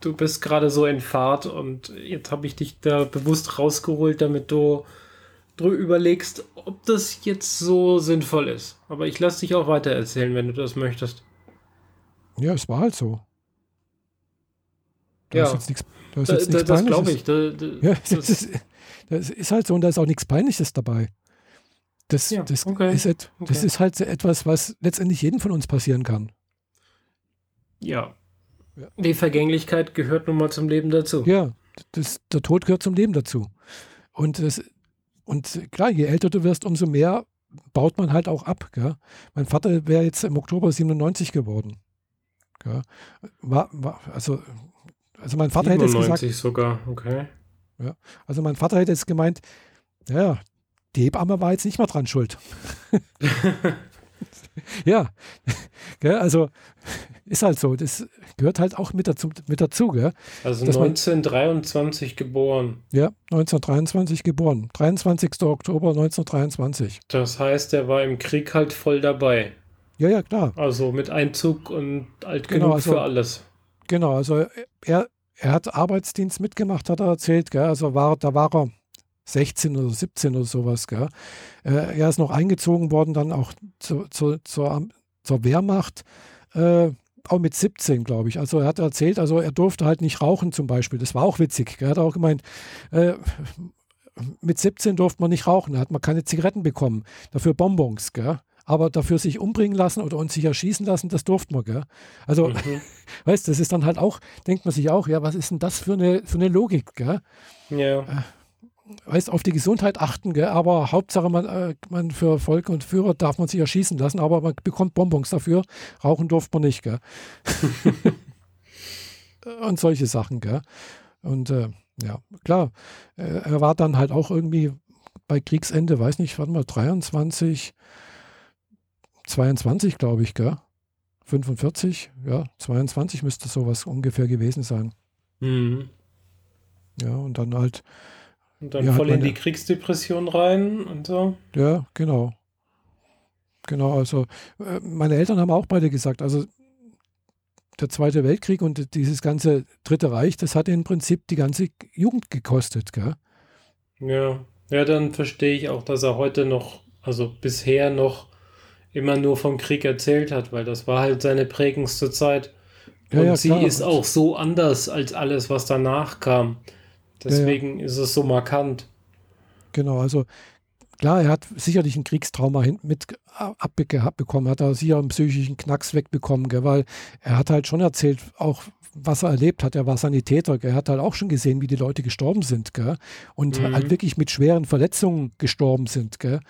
Du bist gerade so in Fahrt und jetzt habe ich dich da bewusst rausgeholt, damit du drüber überlegst, ob das jetzt so sinnvoll ist. Aber ich lasse dich auch weiter erzählen, wenn du das möchtest. Ja, es war halt so. Da ja, nix, da da, da, das glaube ich. ja, das, ist, das ist halt so und da ist auch nichts Peinliches dabei. Das, ja, das, okay. ist, et, okay. das ist halt etwas, was letztendlich jedem von uns passieren kann. Ja. ja. Die Vergänglichkeit gehört nun mal zum Leben dazu. Ja, das, der Tod gehört zum Leben dazu. Und, das, und klar, je älter du wirst, umso mehr baut man halt auch ab. Gell? Mein Vater wäre jetzt im Oktober 97 geworden. War, war, also, also mein Vater 97 hätte jetzt gesagt. sogar, okay. Ja, also mein Vater hätte jetzt gemeint, ja, die Hebamme war jetzt nicht mal dran schuld. ja, also ist halt so. Das gehört halt auch mit dazu. Mit dazu gell? Also 1923 man, geboren. Ja, 1923 geboren. 23. Oktober 1923. Das heißt, er war im Krieg halt voll dabei. Ja, ja, klar. Also mit Einzug und alt genau, genug also, für alles. Genau, also er, er hat Arbeitsdienst mitgemacht, hat er erzählt. Gell? Also war, da war er 16 oder 17 oder sowas. Gell? Äh, er ist noch eingezogen worden, dann auch zu, zu, zur, zur Wehrmacht. Äh, auch mit 17, glaube ich. Also er hat erzählt, also er durfte halt nicht rauchen zum Beispiel. Das war auch witzig. Er hat auch gemeint, äh, mit 17 durfte man nicht rauchen, da hat man keine Zigaretten bekommen. Dafür Bonbons. Gell? Aber dafür sich umbringen lassen oder uns sich erschießen lassen, das durfte man, gell? Also, mhm. weißt das ist dann halt auch, denkt man sich auch, ja, was ist denn das für eine, für eine Logik, gell? Ja. Äh, weißt, auf die Gesundheit achten, gell? aber Hauptsache, man, äh, man für Volk und Führer darf man sich erschießen lassen, aber man bekommt Bonbons dafür. Rauchen durfte man nicht, gell? und solche Sachen, gell? Und äh, ja, klar, äh, er war dann halt auch irgendwie bei Kriegsende, weiß nicht, warte mal, 23, 22, glaube ich, gell? 45, ja, 22 müsste sowas ungefähr gewesen sein. Mhm. Ja, und dann halt und dann ja, voll in die Kriegsdepression rein und so. Ja, genau. Genau, also äh, meine Eltern haben auch beide gesagt, also der Zweite Weltkrieg und dieses ganze Dritte Reich, das hat im Prinzip die ganze Jugend gekostet, gell? Ja, ja, dann verstehe ich auch, dass er heute noch, also bisher noch immer nur vom Krieg erzählt hat, weil das war halt seine prägendste Zeit. Und ja, sie ist auch so anders als alles, was danach kam. Deswegen ja, ist es so markant. Genau, also klar, er hat sicherlich ein Kriegstrauma mit abbekommen, hat er sicher einen psychischen Knacks wegbekommen, gell, weil er hat halt schon erzählt, auch was er erlebt hat. Er war Sanitäter, gell, er hat halt auch schon gesehen, wie die Leute gestorben sind gell, und mhm. halt wirklich mit schweren Verletzungen gestorben sind. Gell.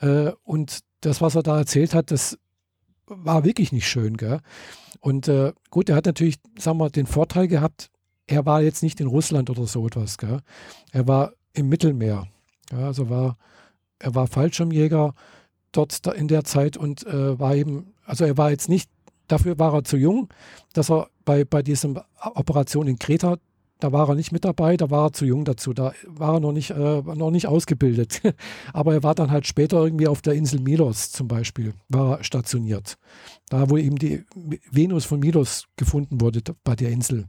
Äh, und das, was er da erzählt hat, das war wirklich nicht schön. Gell. Und äh, gut, er hat natürlich, sagen wir, den Vorteil gehabt, er war jetzt nicht in Russland oder so etwas. Gell? Er war im Mittelmeer. Ja, also war, er war Fallschirmjäger dort in der Zeit und äh, war eben, also er war jetzt nicht, dafür war er zu jung, dass er bei, bei diesem Operation in Kreta, da war er nicht mit dabei, da war er zu jung dazu, da war er noch nicht, äh, noch nicht ausgebildet. Aber er war dann halt später irgendwie auf der Insel Milos zum Beispiel, war er stationiert. Da, wo eben die Venus von Milos gefunden wurde, bei der Insel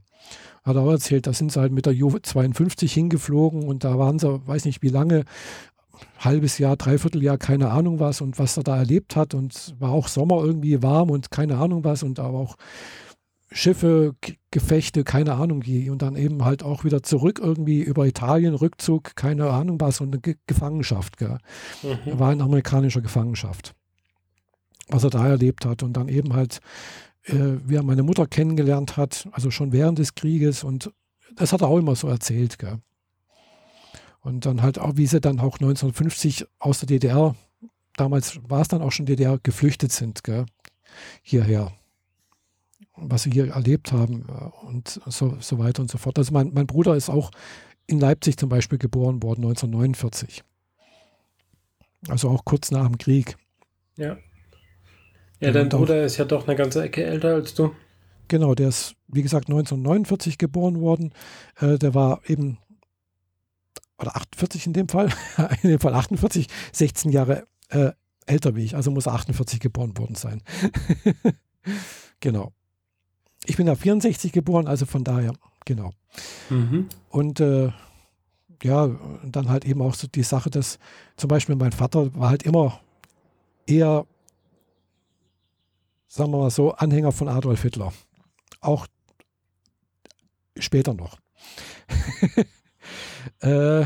hat er auch erzählt, da sind sie halt mit der Ju-52 hingeflogen und da waren sie, weiß nicht wie lange, halbes Jahr, dreiviertel Jahr, keine Ahnung was und was er da erlebt hat und war auch Sommer irgendwie warm und keine Ahnung was und aber auch Schiffe, Gefechte, keine Ahnung wie und dann eben halt auch wieder zurück irgendwie über Italien, Rückzug, keine Ahnung was und eine Ge Gefangenschaft. Gell. Mhm. Er war in amerikanischer Gefangenschaft, was er da erlebt hat und dann eben halt äh, wie er meine Mutter kennengelernt hat, also schon während des Krieges. Und das hat er auch immer so erzählt. Gell. Und dann halt auch, wie sie dann auch 1950 aus der DDR, damals war es dann auch schon DDR, geflüchtet sind, gell, hierher. Was sie hier erlebt haben äh, und so, so weiter und so fort. Also mein, mein Bruder ist auch in Leipzig zum Beispiel geboren worden, 1949. Also auch kurz nach dem Krieg. Ja. Ja, dein Bruder ist ja doch eine ganze Ecke älter als du. Genau, der ist, wie gesagt, 1949 geboren worden. Äh, der war eben, oder 48 in dem Fall, in dem Fall 48, 16 Jahre äh, älter wie ich. Also muss er 48 geboren worden sein. genau. Ich bin ja 64 geboren, also von daher, genau. Mhm. Und äh, ja, dann halt eben auch so die Sache, dass zum Beispiel mein Vater war halt immer eher sagen wir mal so, Anhänger von Adolf Hitler. Auch später noch. äh,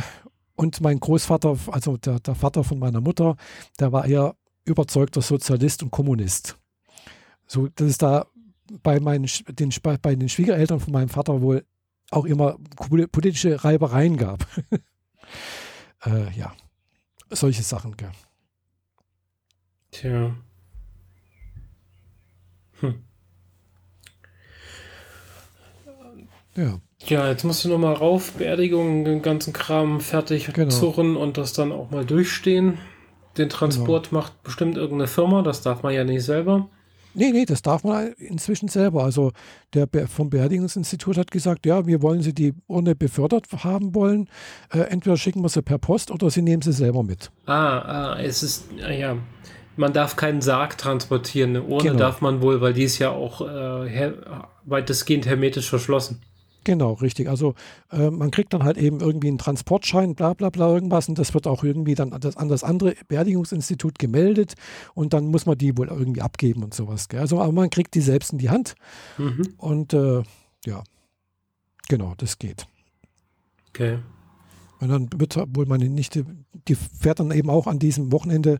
und mein Großvater, also der, der, Vater von meiner Mutter, der war eher überzeugter Sozialist und Kommunist. So, dass es da bei, meinen, den, bei den Schwiegereltern von meinem Vater wohl auch immer politische Reibereien gab. äh, ja, solche Sachen. Gell. Tja. Hm. Ja. Ja, jetzt musst du noch mal rauf, Beerdigung, den ganzen Kram fertig genau. zurren und das dann auch mal durchstehen. Den Transport genau. macht bestimmt irgendeine Firma, das darf man ja nicht selber. Nee, nee, das darf man inzwischen selber. Also der vom Beerdigungsinstitut hat gesagt, ja, wir wollen sie die Urne befördert haben wollen. Äh, entweder schicken wir sie per Post oder sie nehmen sie selber mit. Ah, ah es ist, ah, ja man darf keinen Sarg transportieren. Eine Urne genau. darf man wohl, weil die ist ja auch äh, weitestgehend hermetisch verschlossen. Genau, richtig. Also äh, man kriegt dann halt eben irgendwie einen Transportschein, bla bla bla irgendwas und das wird auch irgendwie dann an das, an das andere Beerdigungsinstitut gemeldet und dann muss man die wohl irgendwie abgeben und sowas. Gell? Also aber man kriegt die selbst in die Hand mhm. und äh, ja, genau, das geht. Okay. Und dann wird wohl meine Nichte, die fährt dann eben auch an diesem Wochenende,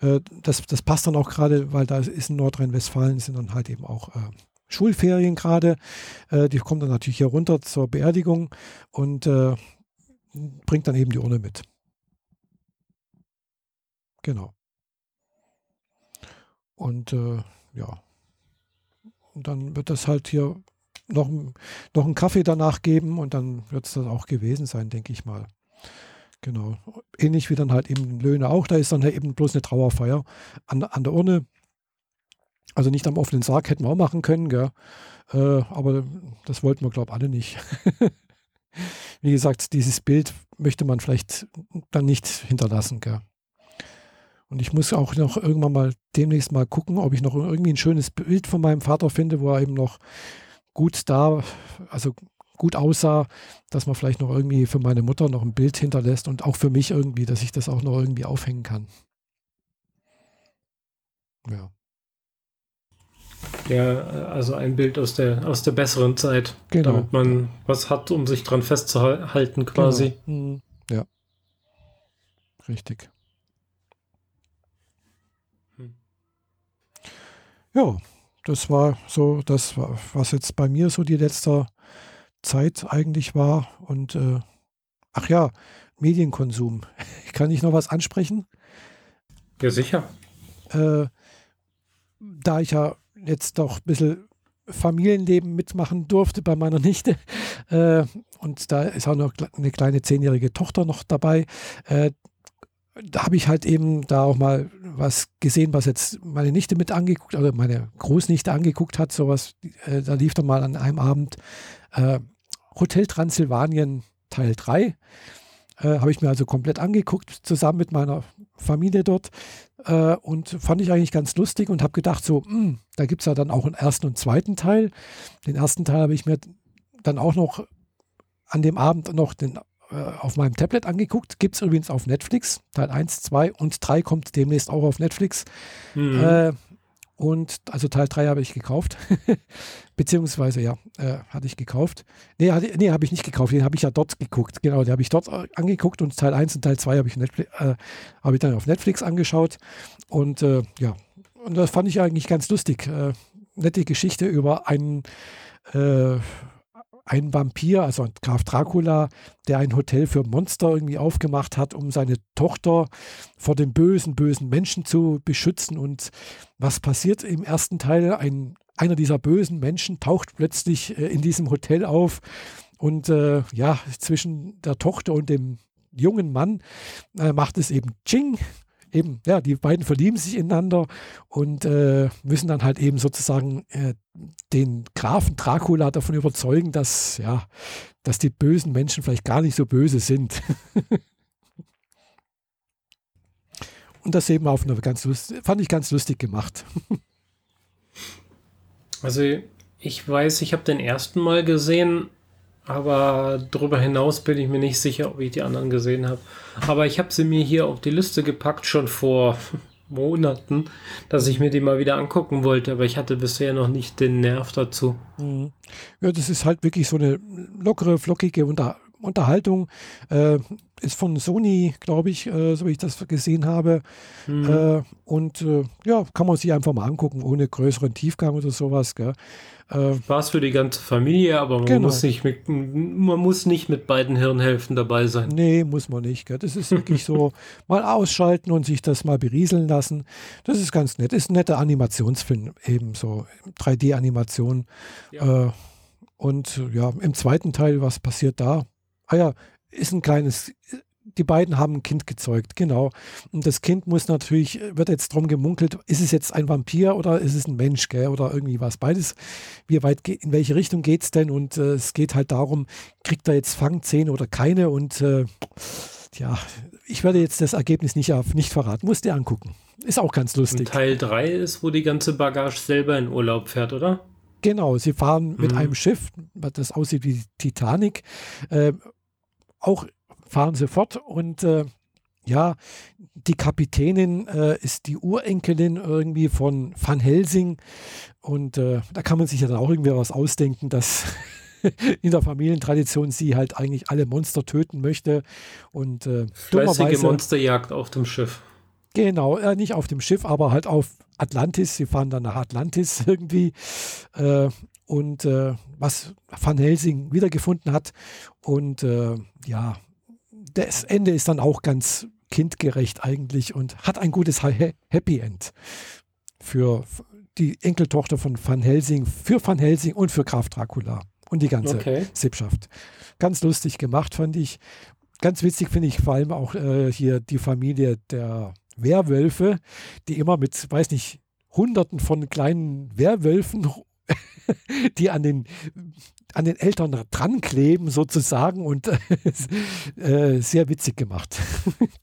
äh, das, das passt dann auch gerade, weil da ist in Nordrhein-Westfalen sind dann halt eben auch äh, Schulferien gerade. Äh, die kommt dann natürlich hier runter zur Beerdigung und äh, bringt dann eben die Urne mit. Genau. Und äh, ja, und dann wird das halt hier noch, noch einen Kaffee danach geben und dann wird es das auch gewesen sein, denke ich mal. Genau. Ähnlich wie dann halt eben Löhne auch. Da ist dann halt eben bloß eine Trauerfeier an, an der Urne. Also nicht am offenen Sarg hätten wir auch machen können, gell? Äh, aber das wollten wir, glaube ich, alle nicht. wie gesagt, dieses Bild möchte man vielleicht dann nicht hinterlassen. Gell? Und ich muss auch noch irgendwann mal demnächst mal gucken, ob ich noch irgendwie ein schönes Bild von meinem Vater finde, wo er eben noch gut da, also gut aussah, dass man vielleicht noch irgendwie für meine Mutter noch ein Bild hinterlässt und auch für mich irgendwie, dass ich das auch noch irgendwie aufhängen kann. Ja. Ja, also ein Bild aus der, aus der besseren Zeit, genau. damit man was hat, um sich dran festzuhalten quasi. Genau. Mhm. Ja. Richtig. Hm. Ja, das war so das, was jetzt bei mir so die letzte Zeit eigentlich war. Und äh, ach ja, Medienkonsum. Kann ich noch was ansprechen? Ja, sicher. Äh, da ich ja jetzt doch ein bisschen Familienleben mitmachen durfte bei meiner Nichte. Äh, und da ist auch noch eine kleine zehnjährige Tochter noch dabei. Äh, da habe ich halt eben da auch mal was gesehen, was jetzt meine Nichte mit angeguckt, oder meine Großnichte angeguckt hat. Sowas, äh, da lief dann mal an einem Abend äh, Hotel Transsilvanien Teil 3. Äh, habe ich mir also komplett angeguckt, zusammen mit meiner Familie dort. Äh, und fand ich eigentlich ganz lustig und habe gedacht, so, mh, hm, da gibt es ja dann auch einen ersten und zweiten Teil. Den ersten Teil habe ich mir dann auch noch an dem Abend noch den äh, auf meinem Tablet angeguckt. Gibt es übrigens auf Netflix. Teil 1, 2 und 3 kommt demnächst auch auf Netflix. Mhm. Äh, und also Teil 3 habe ich gekauft. Beziehungsweise, ja, äh, hatte ich gekauft. Nee, nee habe ich nicht gekauft. Den habe ich ja dort geguckt. Genau, den habe ich dort äh, angeguckt und Teil 1 und Teil 2 habe ich, äh, hab ich dann auf Netflix angeschaut. Und äh, ja, und das fand ich eigentlich ganz lustig. Äh, nette Geschichte über einen äh, ein Vampir, also Graf Dracula, der ein Hotel für Monster irgendwie aufgemacht hat, um seine Tochter vor den bösen, bösen Menschen zu beschützen. Und was passiert im ersten Teil? Ein, einer dieser bösen Menschen taucht plötzlich äh, in diesem Hotel auf und äh, ja, zwischen der Tochter und dem jungen Mann äh, macht es eben Ching eben, ja, die beiden verlieben sich ineinander und äh, müssen dann halt eben sozusagen äh, den Grafen Dracula davon überzeugen, dass, ja, dass die bösen Menschen vielleicht gar nicht so böse sind. und das eben auf eine ganz lustig, fand ich ganz lustig gemacht. also ich weiß, ich habe den ersten Mal gesehen, aber darüber hinaus bin ich mir nicht sicher, ob ich die anderen gesehen habe. Aber ich habe sie mir hier auf die Liste gepackt, schon vor Monaten, dass ich mir die mal wieder angucken wollte. Aber ich hatte bisher noch nicht den Nerv dazu. Mhm. Ja, das ist halt wirklich so eine lockere, flockige Unter Unterhaltung. Äh, ist von Sony, glaube ich, äh, so wie ich das gesehen habe. Mhm. Äh, und äh, ja, kann man sich einfach mal angucken, ohne größeren Tiefgang oder sowas. Gell? Äh, Spaß für die ganze Familie, aber man, genau. muss nicht mit, man muss nicht mit beiden Hirnhälften dabei sein. Nee, muss man nicht. Gell? Das ist wirklich so, mal ausschalten und sich das mal berieseln lassen. Das ist ganz nett. Ist ein netter Animationsfilm, eben so 3D-Animation. Ja. Äh, und ja, im zweiten Teil, was passiert da? Ah ja, ist ein kleines die beiden haben ein Kind gezeugt, genau. Und das Kind muss natürlich, wird jetzt drum gemunkelt, ist es jetzt ein Vampir oder ist es ein Mensch, gell? Oder irgendwie was. Beides, wie weit, in welche Richtung geht es denn? Und äh, es geht halt darum, kriegt er jetzt Fangzähne oder keine? Und äh, ja, ich werde jetzt das Ergebnis nicht, nicht verraten. Muss dir angucken. Ist auch ganz lustig. Und Teil 3 ist, wo die ganze Bagage selber in Urlaub fährt, oder? Genau, sie fahren mit mhm. einem Schiff, das aussieht wie Titanic, äh, auch fahren sie fort und äh, ja, die Kapitänin äh, ist die Urenkelin irgendwie von Van Helsing und äh, da kann man sich ja dann auch irgendwie was ausdenken, dass in der Familientradition sie halt eigentlich alle Monster töten möchte. Und äh, Fleißige Monsterjagd auf dem Schiff. Genau, äh, nicht auf dem Schiff, aber halt auf Atlantis. Sie fahren dann nach Atlantis irgendwie. Äh, und äh, was Van Helsing wiedergefunden hat. Und äh, ja, das Ende ist dann auch ganz kindgerecht eigentlich und hat ein gutes Happy End für die Enkeltochter von Van Helsing, für Van Helsing und für Graf Dracula und die ganze okay. Sippschaft. Ganz lustig gemacht, fand ich. Ganz witzig finde ich vor allem auch äh, hier die Familie der Werwölfe, die immer mit, weiß nicht, Hunderten von kleinen Werwölfen, die an den, an den Eltern dran kleben sozusagen und äh, sehr witzig gemacht.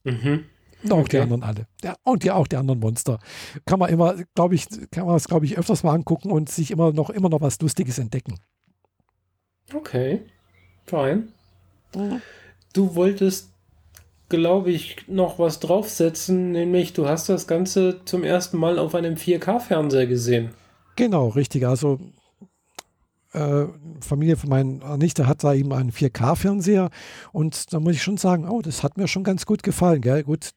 Mhm. Und auch okay. die anderen alle. Ja, und ja auch die anderen Monster. Kann man immer, glaube ich, kann man es, glaube ich, öfters mal angucken und sich immer noch, immer noch was Lustiges entdecken. Okay. Fine. Mhm. Du wolltest, glaube ich, noch was draufsetzen, nämlich du hast das Ganze zum ersten Mal auf einem 4K-Fernseher gesehen. Genau, richtig. Also äh, Familie von meiner Nichte hat da eben einen 4K-Fernseher und da muss ich schon sagen, oh, das hat mir schon ganz gut gefallen. Gell? Gut,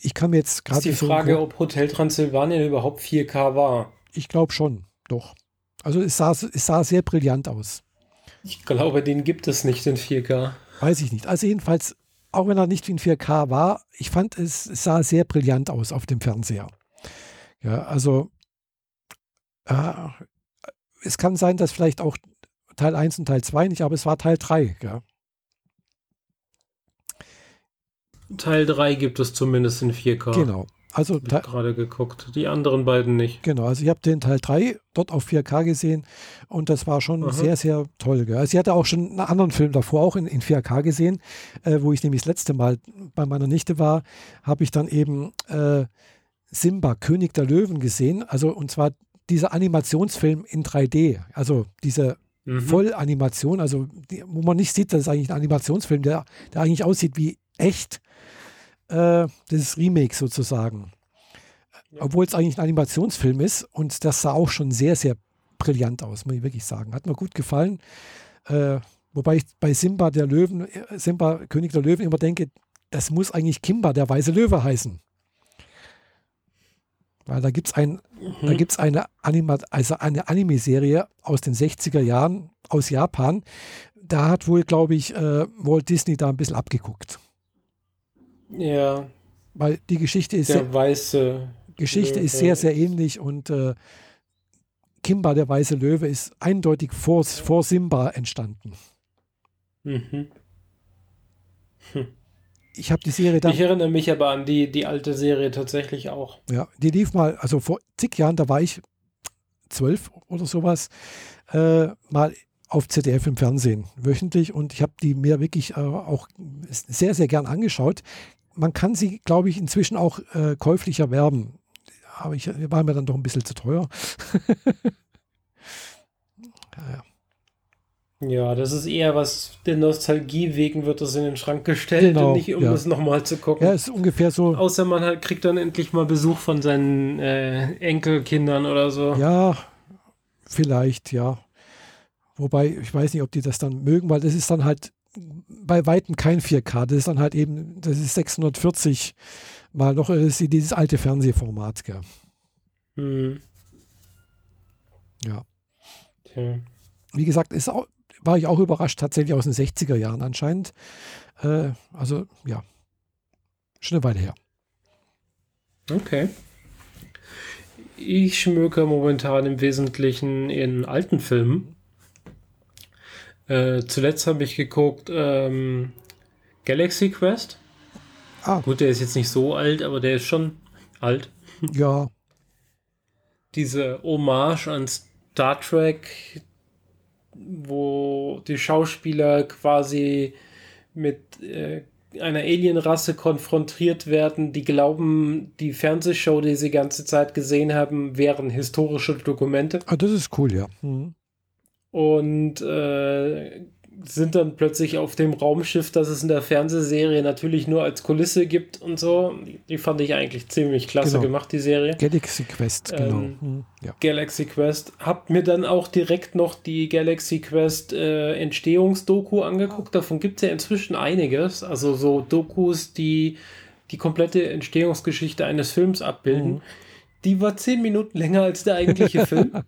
ich kann mir jetzt gerade. Ist die Frage, so ob Hotel Transsilvanien überhaupt 4K war. Ich glaube schon, doch. Also es sah, es sah sehr brillant aus. Ich glaube, den gibt es nicht in 4K. Weiß ich nicht. Also jedenfalls, auch wenn er nicht in 4K war, ich fand es, es sah sehr brillant aus auf dem Fernseher. Ja, also äh, es kann sein, dass vielleicht auch Teil 1 und Teil 2 nicht, aber es war Teil 3. Ja. Teil 3 gibt es zumindest in 4K. Genau. Also gerade geguckt. Die anderen beiden nicht. Genau, also ich habe den Teil 3 dort auf 4K gesehen und das war schon Aha. sehr, sehr toll. Gell? Also ich hatte auch schon einen anderen Film davor auch in, in 4K gesehen, äh, wo ich nämlich das letzte Mal bei meiner Nichte war, habe ich dann eben äh, Simba, König der Löwen gesehen. Also und zwar dieser Animationsfilm in 3D. Also diese mhm. Vollanimation, also die, wo man nicht sieht, das ist eigentlich ein Animationsfilm, der, der eigentlich aussieht wie echt äh, das Remake sozusagen. Ja. Obwohl es eigentlich ein Animationsfilm ist und das sah auch schon sehr, sehr brillant aus, muss ich wirklich sagen. Hat mir gut gefallen. Äh, wobei ich bei Simba der Löwen, äh, Simba König der Löwen immer denke, das muss eigentlich Kimba der weiße Löwe heißen. Weil da gibt es ein, mhm. eine, Anima also eine Anime-Serie aus den 60er Jahren aus Japan. Da hat wohl, glaube ich, äh, Walt Disney da ein bisschen abgeguckt. Ja. Weil die Geschichte ist der sehr, weiße Geschichte Löwe. ist sehr, sehr ähnlich und äh, Kimba, der weiße Löwe, ist eindeutig vor, vor Simba entstanden. Mhm. Hm. Ich habe die Serie dann. Ich erinnere mich aber an die, die alte Serie tatsächlich auch. Ja, die lief mal, also vor zig Jahren, da war ich zwölf oder sowas, äh, mal auf ZDF im Fernsehen, wöchentlich. Und ich habe die mir wirklich äh, auch sehr, sehr gern angeschaut. Man kann sie, glaube ich, inzwischen auch äh, käuflich erwerben. Aber ich war mir dann doch ein bisschen zu teuer. ja, ja. Ja, das ist eher was der Nostalgie wegen wird das in den Schrank gestellt genau, und nicht um ja. es nochmal zu gucken. Ja, ist ungefähr so. Außer man halt, kriegt dann endlich mal Besuch von seinen äh, Enkelkindern oder so. Ja, vielleicht, ja. Wobei, ich weiß nicht, ob die das dann mögen, weil das ist dann halt bei weitem kein 4K. Das ist dann halt eben, das ist 640 mal noch, das ist dieses alte Fernsehformat, gell. Hm. Ja. Tja. Wie gesagt, ist auch, war ich auch überrascht, tatsächlich aus den 60er Jahren anscheinend. Äh, also ja, schon eine Weile her. Okay. Ich schmöke momentan im Wesentlichen in alten Filmen. Äh, zuletzt habe ich geguckt ähm, Galaxy Quest. Ah. Gut, der ist jetzt nicht so alt, aber der ist schon alt. Ja. Diese Hommage an Star Trek, wo die Schauspieler quasi mit äh, einer Alienrasse konfrontiert werden, die glauben, die Fernsehshow, die sie die ganze Zeit gesehen haben, wären historische Dokumente. Ah, das ist cool, ja. Mhm. Und äh, sind dann plötzlich auf dem Raumschiff, das es in der Fernsehserie natürlich nur als Kulisse gibt und so. Die, fand ich eigentlich ziemlich klasse genau. gemacht, die Serie. Galaxy Quest, ähm, genau. Ähm, ja. Galaxy Quest. Hab mir dann auch direkt noch die Galaxy Quest äh, Entstehungsdoku angeguckt. Davon gibt es ja inzwischen einiges. Also so Dokus, die die komplette Entstehungsgeschichte eines Films abbilden. Mhm. Die war zehn Minuten länger als der eigentliche Film.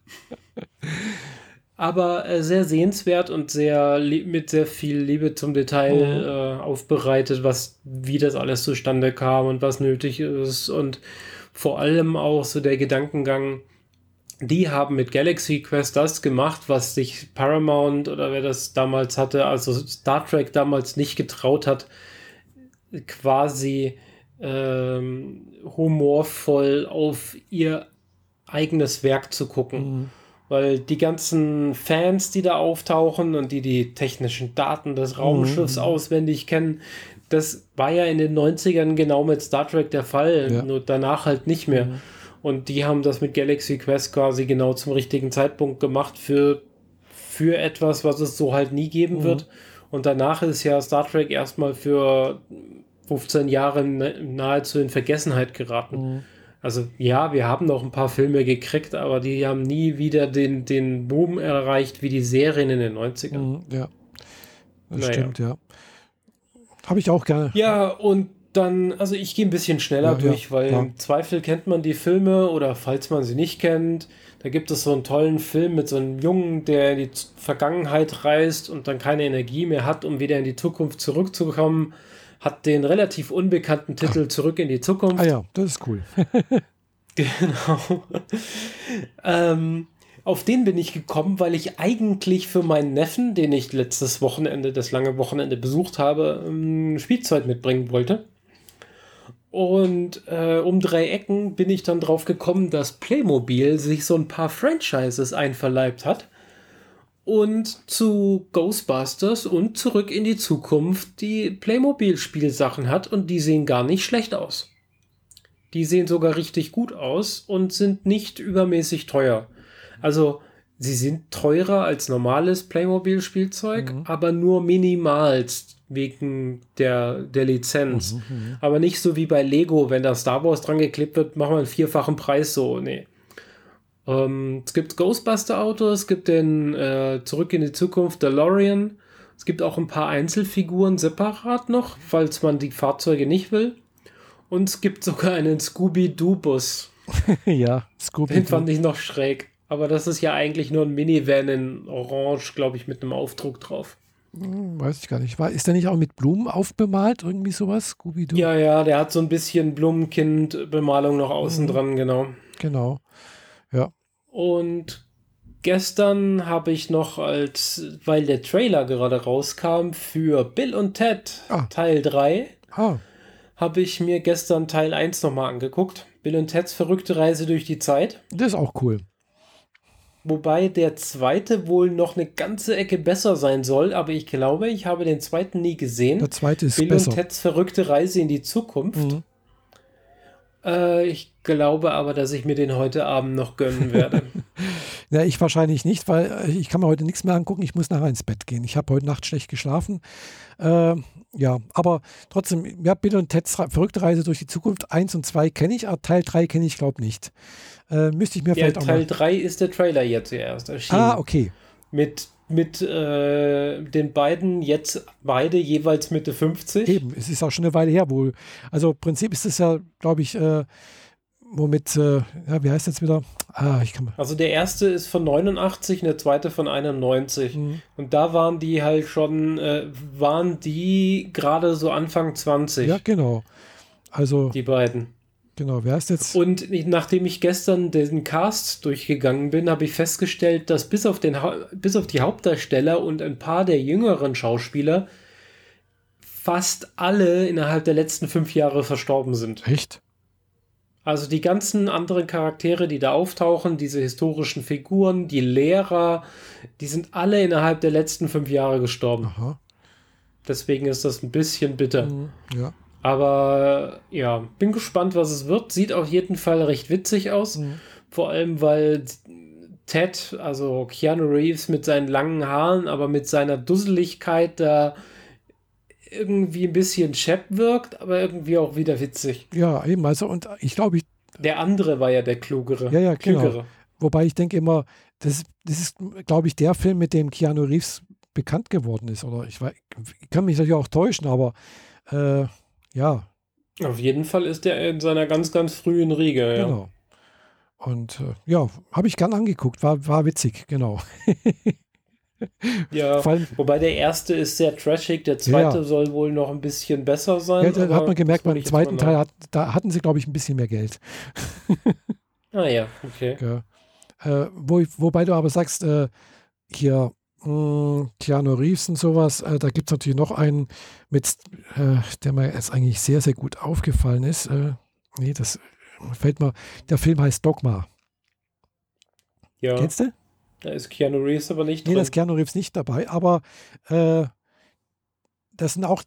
aber äh, sehr sehenswert und sehr mit sehr viel Liebe zum Detail mhm. äh, aufbereitet, was wie das alles zustande kam und was nötig ist und vor allem auch so der Gedankengang, die haben mit Galaxy Quest das gemacht, was sich Paramount oder wer das damals hatte, also Star Trek damals nicht getraut hat, quasi ähm, humorvoll auf ihr eigenes Werk zu gucken. Mhm weil die ganzen Fans, die da auftauchen und die die technischen Daten des Raumschiffs mhm. auswendig kennen, das war ja in den 90ern genau mit Star Trek der Fall, ja. nur danach halt nicht mehr. Mhm. Und die haben das mit Galaxy Quest quasi genau zum richtigen Zeitpunkt gemacht für, für etwas, was es so halt nie geben mhm. wird. Und danach ist ja Star Trek erstmal für 15 Jahre nahezu in Vergessenheit geraten. Also ja, wir haben noch ein paar Filme gekriegt, aber die haben nie wieder den, den Boom erreicht wie die Serien in den 90ern. Mhm, ja, das naja. stimmt, ja. Habe ich auch gerne. Ja, und dann, also ich gehe ein bisschen schneller ja, durch, ja, weil ja. im Zweifel kennt man die Filme oder falls man sie nicht kennt, da gibt es so einen tollen Film mit so einem Jungen, der in die Vergangenheit reist und dann keine Energie mehr hat, um wieder in die Zukunft zurückzukommen hat den relativ unbekannten Titel Ach. Zurück in die Zukunft. Ah ja, das ist cool. genau. ähm, auf den bin ich gekommen, weil ich eigentlich für meinen Neffen, den ich letztes Wochenende, das lange Wochenende besucht habe, ein Spielzeug mitbringen wollte. Und äh, um drei Ecken bin ich dann drauf gekommen, dass Playmobil sich so ein paar Franchises einverleibt hat und zu Ghostbusters und zurück in die Zukunft die Playmobil-Spielsachen hat und die sehen gar nicht schlecht aus. Die sehen sogar richtig gut aus und sind nicht übermäßig teuer. Also sie sind teurer als normales Playmobil-Spielzeug, mhm. aber nur minimalst wegen der, der Lizenz. Mhm, mhm, aber nicht so wie bei Lego, wenn da Star Wars dran geklebt wird, machen wir einen vierfachen Preis so. Nee. Ähm, es gibt Ghostbuster-Autos, es gibt den äh, Zurück in die Zukunft DeLorean. Es gibt auch ein paar Einzelfiguren separat noch, falls man die Fahrzeuge nicht will. Und es gibt sogar einen Scooby-Doo-Bus. ja, Scooby-Doo. Den fand ich noch schräg. Aber das ist ja eigentlich nur ein Minivan in Orange, glaube ich, mit einem Aufdruck drauf. Hm, weiß ich gar nicht. War, ist der nicht auch mit Blumen aufbemalt? Irgendwie sowas? Scooby-Doo? Ja, ja, der hat so ein bisschen Blumenkind-Bemalung noch außen mhm. dran, genau. Genau. Und gestern habe ich noch als, weil der Trailer gerade rauskam für Bill und Ted ah. Teil 3, ah. habe ich mir gestern Teil 1 nochmal angeguckt. Bill und Teds verrückte Reise durch die Zeit. Das ist auch cool. Wobei der zweite wohl noch eine ganze Ecke besser sein soll, aber ich glaube, ich habe den zweiten nie gesehen. Der zweite ist Bill besser. und Teds verrückte Reise in die Zukunft. Mhm. Äh, ich glaube aber, dass ich mir den heute Abend noch gönnen werde. ja, ich wahrscheinlich nicht, weil äh, ich kann mir heute nichts mehr angucken. Ich muss nachher ins Bett gehen. Ich habe heute Nacht schlecht geschlafen. Äh, ja, aber trotzdem, ja, Bill und Ted's verrückte Reise durch die Zukunft 1 und 2 kenne ich, aber Teil 3 kenne ich, glaube nicht. Äh, müsste ich mir ja, vielleicht auch Teil 3 ist der Trailer jetzt zuerst erschienen. Ah, okay. Mit mit äh, den beiden jetzt beide jeweils Mitte 50. Eben, es ist auch schon eine Weile her wohl. Also im Prinzip ist es ja, glaube ich, äh, womit, äh, ja, wie heißt jetzt wieder? Ah, ich kann Also der erste ist von 89 und der zweite von 91. Mhm. Und da waren die halt schon, äh, waren die gerade so Anfang 20. Ja, genau. Also die beiden. Genau, wer ist jetzt? Und nachdem ich gestern den Cast durchgegangen bin, habe ich festgestellt, dass bis auf, den, bis auf die Hauptdarsteller und ein paar der jüngeren Schauspieler fast alle innerhalb der letzten fünf Jahre verstorben sind. Echt? Also die ganzen anderen Charaktere, die da auftauchen, diese historischen Figuren, die Lehrer, die sind alle innerhalb der letzten fünf Jahre gestorben. Aha. Deswegen ist das ein bisschen bitter. Mhm, ja. Aber ja, bin gespannt, was es wird. Sieht auf jeden Fall recht witzig aus. Mhm. Vor allem, weil Ted, also Keanu Reeves mit seinen langen Haaren, aber mit seiner Dusseligkeit da irgendwie ein bisschen Chap wirkt, aber irgendwie auch wieder witzig. Ja, eben. Also, und ich glaube, ich. Der andere war ja der klugere. Ja, ja, genau. klügere. Wobei ich denke immer, das, das ist, glaube ich, der Film, mit dem Keanu Reeves bekannt geworden ist. Oder ich, weiß, ich kann mich natürlich auch täuschen, aber äh, ja. Auf jeden Fall ist er in seiner ganz, ganz frühen Riege. Ja. Genau. Und äh, ja, habe ich gern angeguckt, war, war witzig, genau. ja, allem, wobei der erste ist sehr trashig, der zweite ja. soll wohl noch ein bisschen besser sein. Ja, da hat man gemerkt, beim zweiten Teil hat, da hatten sie, glaube ich, ein bisschen mehr Geld. ah ja, okay. Ja. Äh, wo, wobei du aber sagst, äh, hier mh, hm, Keanu Reeves und sowas, äh, da gibt es natürlich noch einen, mit, äh, der mir jetzt eigentlich sehr, sehr gut aufgefallen ist. Äh, nee, das fällt mir, der Film heißt Dogma. Ja. Kennst du? Da ist Keanu Reeves aber nicht nee, drin. Nee, da ist Keanu Reeves nicht dabei, aber äh, das sind auch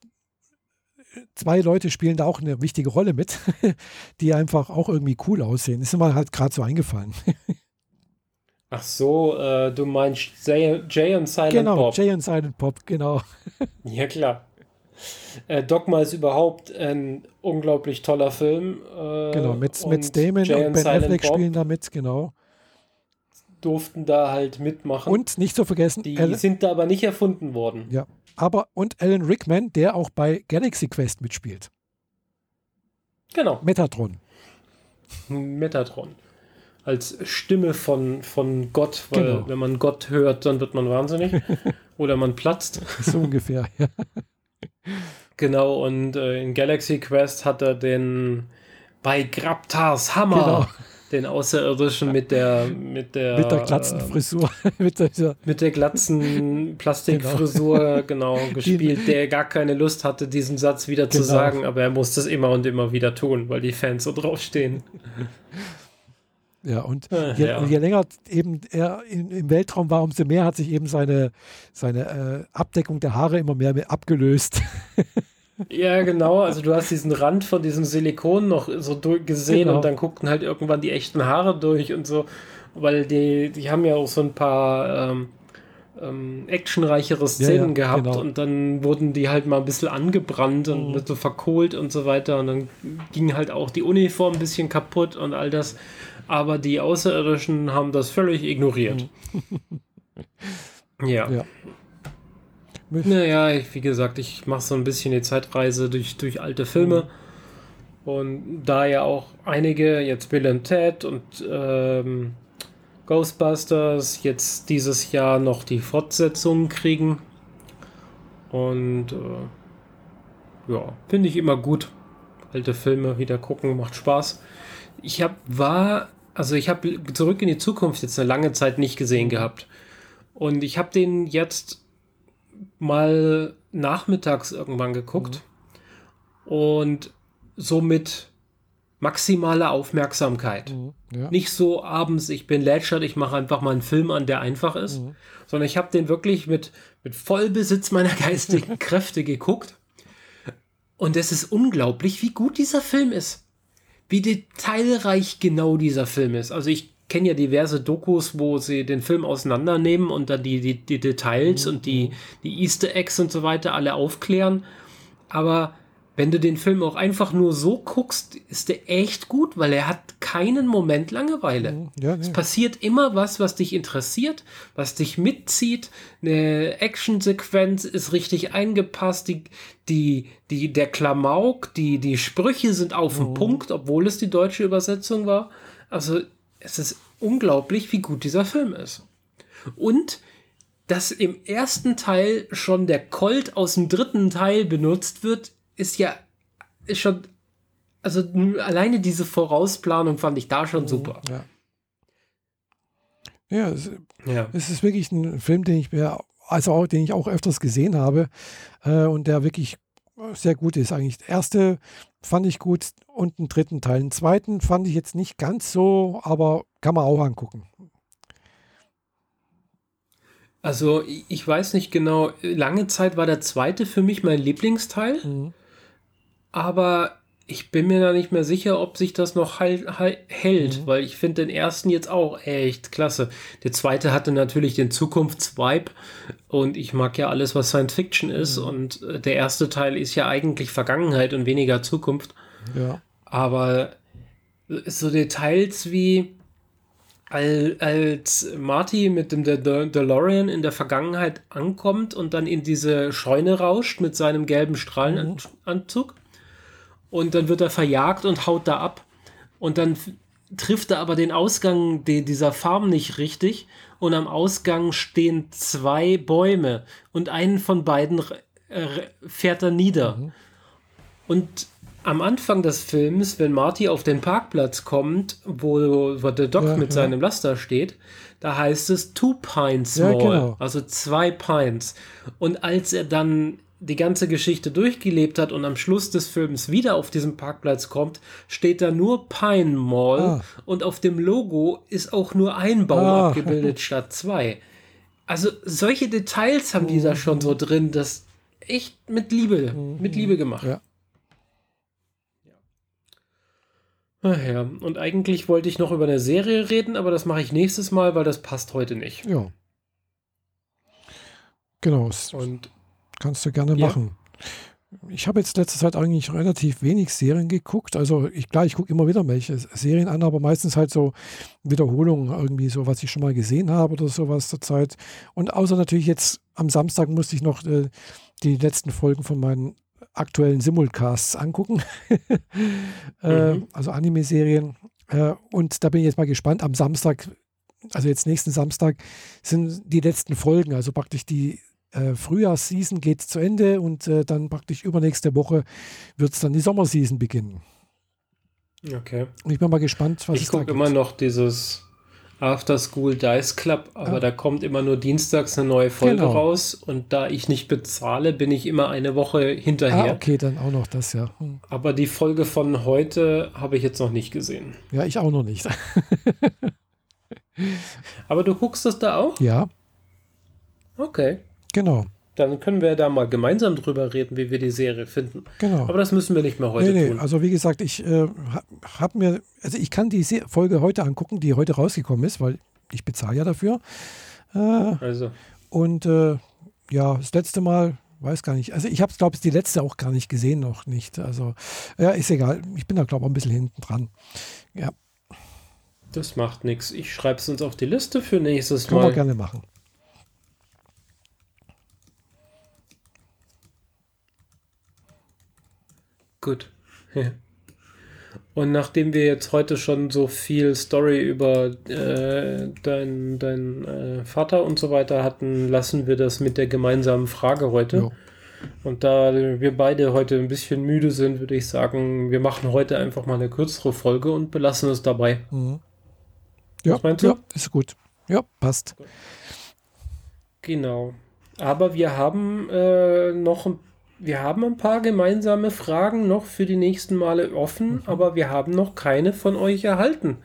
zwei Leute spielen da auch eine wichtige Rolle mit, die einfach auch irgendwie cool aussehen. Ist mir halt gerade so eingefallen. Ach so, äh, du meinst Jay, Jay und Silent genau, Bob. Genau, Jay und Silent Bob, genau. ja, klar. Äh, Dogma ist überhaupt ein unglaublich toller Film. Äh, genau, mit, mit Damon Jay und Ben Silent Affleck Bob spielen da mit, genau. Durften da halt mitmachen. Und nicht zu vergessen, die Alan, sind da aber nicht erfunden worden. Ja, aber und Alan Rickman, der auch bei Galaxy Quest mitspielt. Genau. Metatron. Metatron. Als Stimme von, von Gott, weil genau. wenn man Gott hört, dann wird man wahnsinnig. Oder man platzt. So ungefähr, ja. Genau, und äh, in Galaxy Quest hat er den bei Graptars Hammer, genau. den Außerirdischen mit der mit der mit der glatzen Frisur, mit, der, mit der glatzen Plastikfrisur genau, genau gespielt, der gar keine Lust hatte, diesen Satz wieder genau. zu sagen, aber er musste es immer und immer wieder tun, weil die Fans so draufstehen. Ja, und je, ja. je, länger eben er in, im Weltraum war, umso mehr hat sich eben seine, seine äh, Abdeckung der Haare immer mehr abgelöst. Ja, genau. Also du hast diesen Rand von diesem Silikon noch so gesehen genau. und dann guckten halt irgendwann die echten Haare durch und so, weil die, die haben ja auch so ein paar ähm, ähm, actionreichere Szenen ja, ja, gehabt genau. und dann wurden die halt mal ein bisschen angebrannt und mhm. so verkohlt und so weiter und dann ging halt auch die Uniform ein bisschen kaputt und all das aber die Außerirdischen haben das völlig ignoriert. ja. ja. Naja, ich, wie gesagt, ich mache so ein bisschen die Zeitreise durch, durch alte Filme. Mhm. Und da ja auch einige, jetzt Bill and Ted und ähm, Ghostbusters, jetzt dieses Jahr noch die Fortsetzungen kriegen. Und äh, ja, finde ich immer gut. Alte Filme wieder gucken, macht Spaß. Ich hab, war also ich habe zurück in die Zukunft jetzt eine lange Zeit nicht gesehen gehabt. Und ich habe den jetzt mal nachmittags irgendwann geguckt. Mhm. Und somit maximale Aufmerksamkeit. Mhm, ja. Nicht so abends, ich bin lätschert, ich mache einfach mal einen Film an, der einfach ist, mhm. sondern ich habe den wirklich mit, mit Vollbesitz meiner geistigen Kräfte geguckt. Und es ist unglaublich, wie gut dieser Film ist wie detailreich genau dieser Film ist. Also ich kenne ja diverse Dokus, wo sie den Film auseinandernehmen und dann die, die, die Details mhm. und die, die Easter Eggs und so weiter alle aufklären. Aber wenn du den Film auch einfach nur so guckst, ist der echt gut, weil er hat keinen Moment Langeweile. Mhm. Ja, nee. Es passiert immer was, was dich interessiert, was dich mitzieht. Eine Actionsequenz ist richtig eingepasst. Die, die, die, der Klamauk, die, die Sprüche sind auf dem mhm. Punkt, obwohl es die deutsche Übersetzung war. Also es ist unglaublich, wie gut dieser Film ist. Und dass im ersten Teil schon der Colt aus dem dritten Teil benutzt wird, ist ja ist schon, also alleine diese Vorausplanung fand ich da schon mhm, super. Ja. Ja es, ja. es ist wirklich ein Film, den ich mir, also auch, den ich auch öfters gesehen habe äh, und der wirklich sehr gut ist eigentlich. Der erste fand ich gut und den dritten Teil. Den zweiten fand ich jetzt nicht ganz so, aber kann man auch angucken. Also ich weiß nicht genau, lange Zeit war der zweite für mich mein Lieblingsteil. Mhm. Aber ich bin mir da nicht mehr sicher, ob sich das noch heil, heil, hält, mhm. weil ich finde den ersten jetzt auch echt klasse. Der zweite hatte natürlich den Zukunftsvibe und ich mag ja alles, was Science Fiction ist mhm. und äh, der erste Teil ist ja eigentlich Vergangenheit und weniger Zukunft. Ja. Aber so Details wie als Marty mit dem De DeLorean in der Vergangenheit ankommt und dann in diese Scheune rauscht mit seinem gelben Strahlenanzug und dann wird er verjagt und haut da ab und dann trifft er aber den Ausgang dieser Farm nicht richtig und am Ausgang stehen zwei Bäume und einen von beiden fährt er nieder. Mhm. Und am Anfang des Films, wenn Marty auf den Parkplatz kommt, wo, wo der Doc ja, mit ja. seinem Laster steht, da heißt es Two Pints ja, Mall, genau. also zwei Pints. Und als er dann die ganze Geschichte durchgelebt hat und am Schluss des Films wieder auf diesem Parkplatz kommt, steht da nur Pine Mall ah. und auf dem Logo ist auch nur ein Baum ah. abgebildet statt zwei. Also solche Details haben die da schon so drin, das echt mit Liebe, mit Liebe gemacht. Ja. Ach ja, und eigentlich wollte ich noch über eine Serie reden, aber das mache ich nächstes Mal, weil das passt heute nicht. Ja. Genau. Und kannst du gerne ja. machen. Ich habe jetzt letzte Zeit eigentlich relativ wenig Serien geguckt. Also ich klar, ich gucke immer wieder welche Serien an, aber meistens halt so Wiederholungen irgendwie so, was ich schon mal gesehen habe oder sowas zur Zeit. Und außer natürlich jetzt am Samstag musste ich noch äh, die letzten Folgen von meinen aktuellen Simulcasts angucken. äh, mhm. Also Anime-Serien. Äh, und da bin ich jetzt mal gespannt. Am Samstag, also jetzt nächsten Samstag, sind die letzten Folgen. Also praktisch die äh, Frühjahrsseason geht zu Ende und äh, dann praktisch übernächste Woche wird es dann die Sommerseason beginnen. Okay. Und ich bin mal gespannt, was ich es da gibt. Ich gucke immer noch dieses After School Dice Club, aber ja. da kommt immer nur dienstags eine neue Folge genau. raus und da ich nicht bezahle, bin ich immer eine Woche hinterher. Ah, okay, dann auch noch das, ja. Hm. Aber die Folge von heute habe ich jetzt noch nicht gesehen. Ja, ich auch noch nicht. aber du guckst das da auch? Ja. Okay. Genau. Dann können wir da mal gemeinsam drüber reden, wie wir die Serie finden. Genau. Aber das müssen wir nicht mehr heute nee, nee. tun. Also wie gesagt, ich äh, habe mir, also ich kann die Folge heute angucken, die heute rausgekommen ist, weil ich bezahle ja dafür. Äh, also. Und äh, ja, das letzte Mal, weiß gar nicht. Also ich habe, glaube ich, die letzte auch gar nicht gesehen, noch nicht. Also ja, ist egal. Ich bin da, glaube ich, ein bisschen hinten dran. Ja. Das macht nichts. Ich schreibe es uns auf die Liste für nächstes Können Mal. Können wir gerne machen. Gut. Und nachdem wir jetzt heute schon so viel Story über äh, deinen dein, äh, Vater und so weiter hatten, lassen wir das mit der gemeinsamen Frage heute. Ja. Und da wir beide heute ein bisschen müde sind, würde ich sagen, wir machen heute einfach mal eine kürzere Folge und belassen es dabei. Mhm. Ja, ja, ist gut. Ja, passt. Genau. Aber wir haben äh, noch ein wir haben ein paar gemeinsame Fragen noch für die nächsten Male offen, mhm. aber wir haben noch keine von euch erhalten.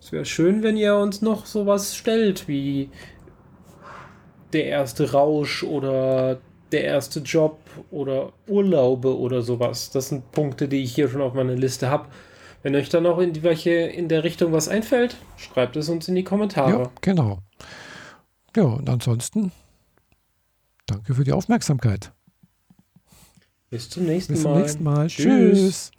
Es wäre schön, wenn ihr uns noch sowas stellt wie der erste Rausch oder der erste Job oder Urlaube oder sowas. Das sind Punkte, die ich hier schon auf meiner Liste habe. Wenn euch dann noch in die welche in der Richtung was einfällt, schreibt es uns in die Kommentare. Ja, genau. Ja, und ansonsten danke für die Aufmerksamkeit. Bis zum nächsten Mal. Bis zum nächsten Mal. Tschüss. Tschüss.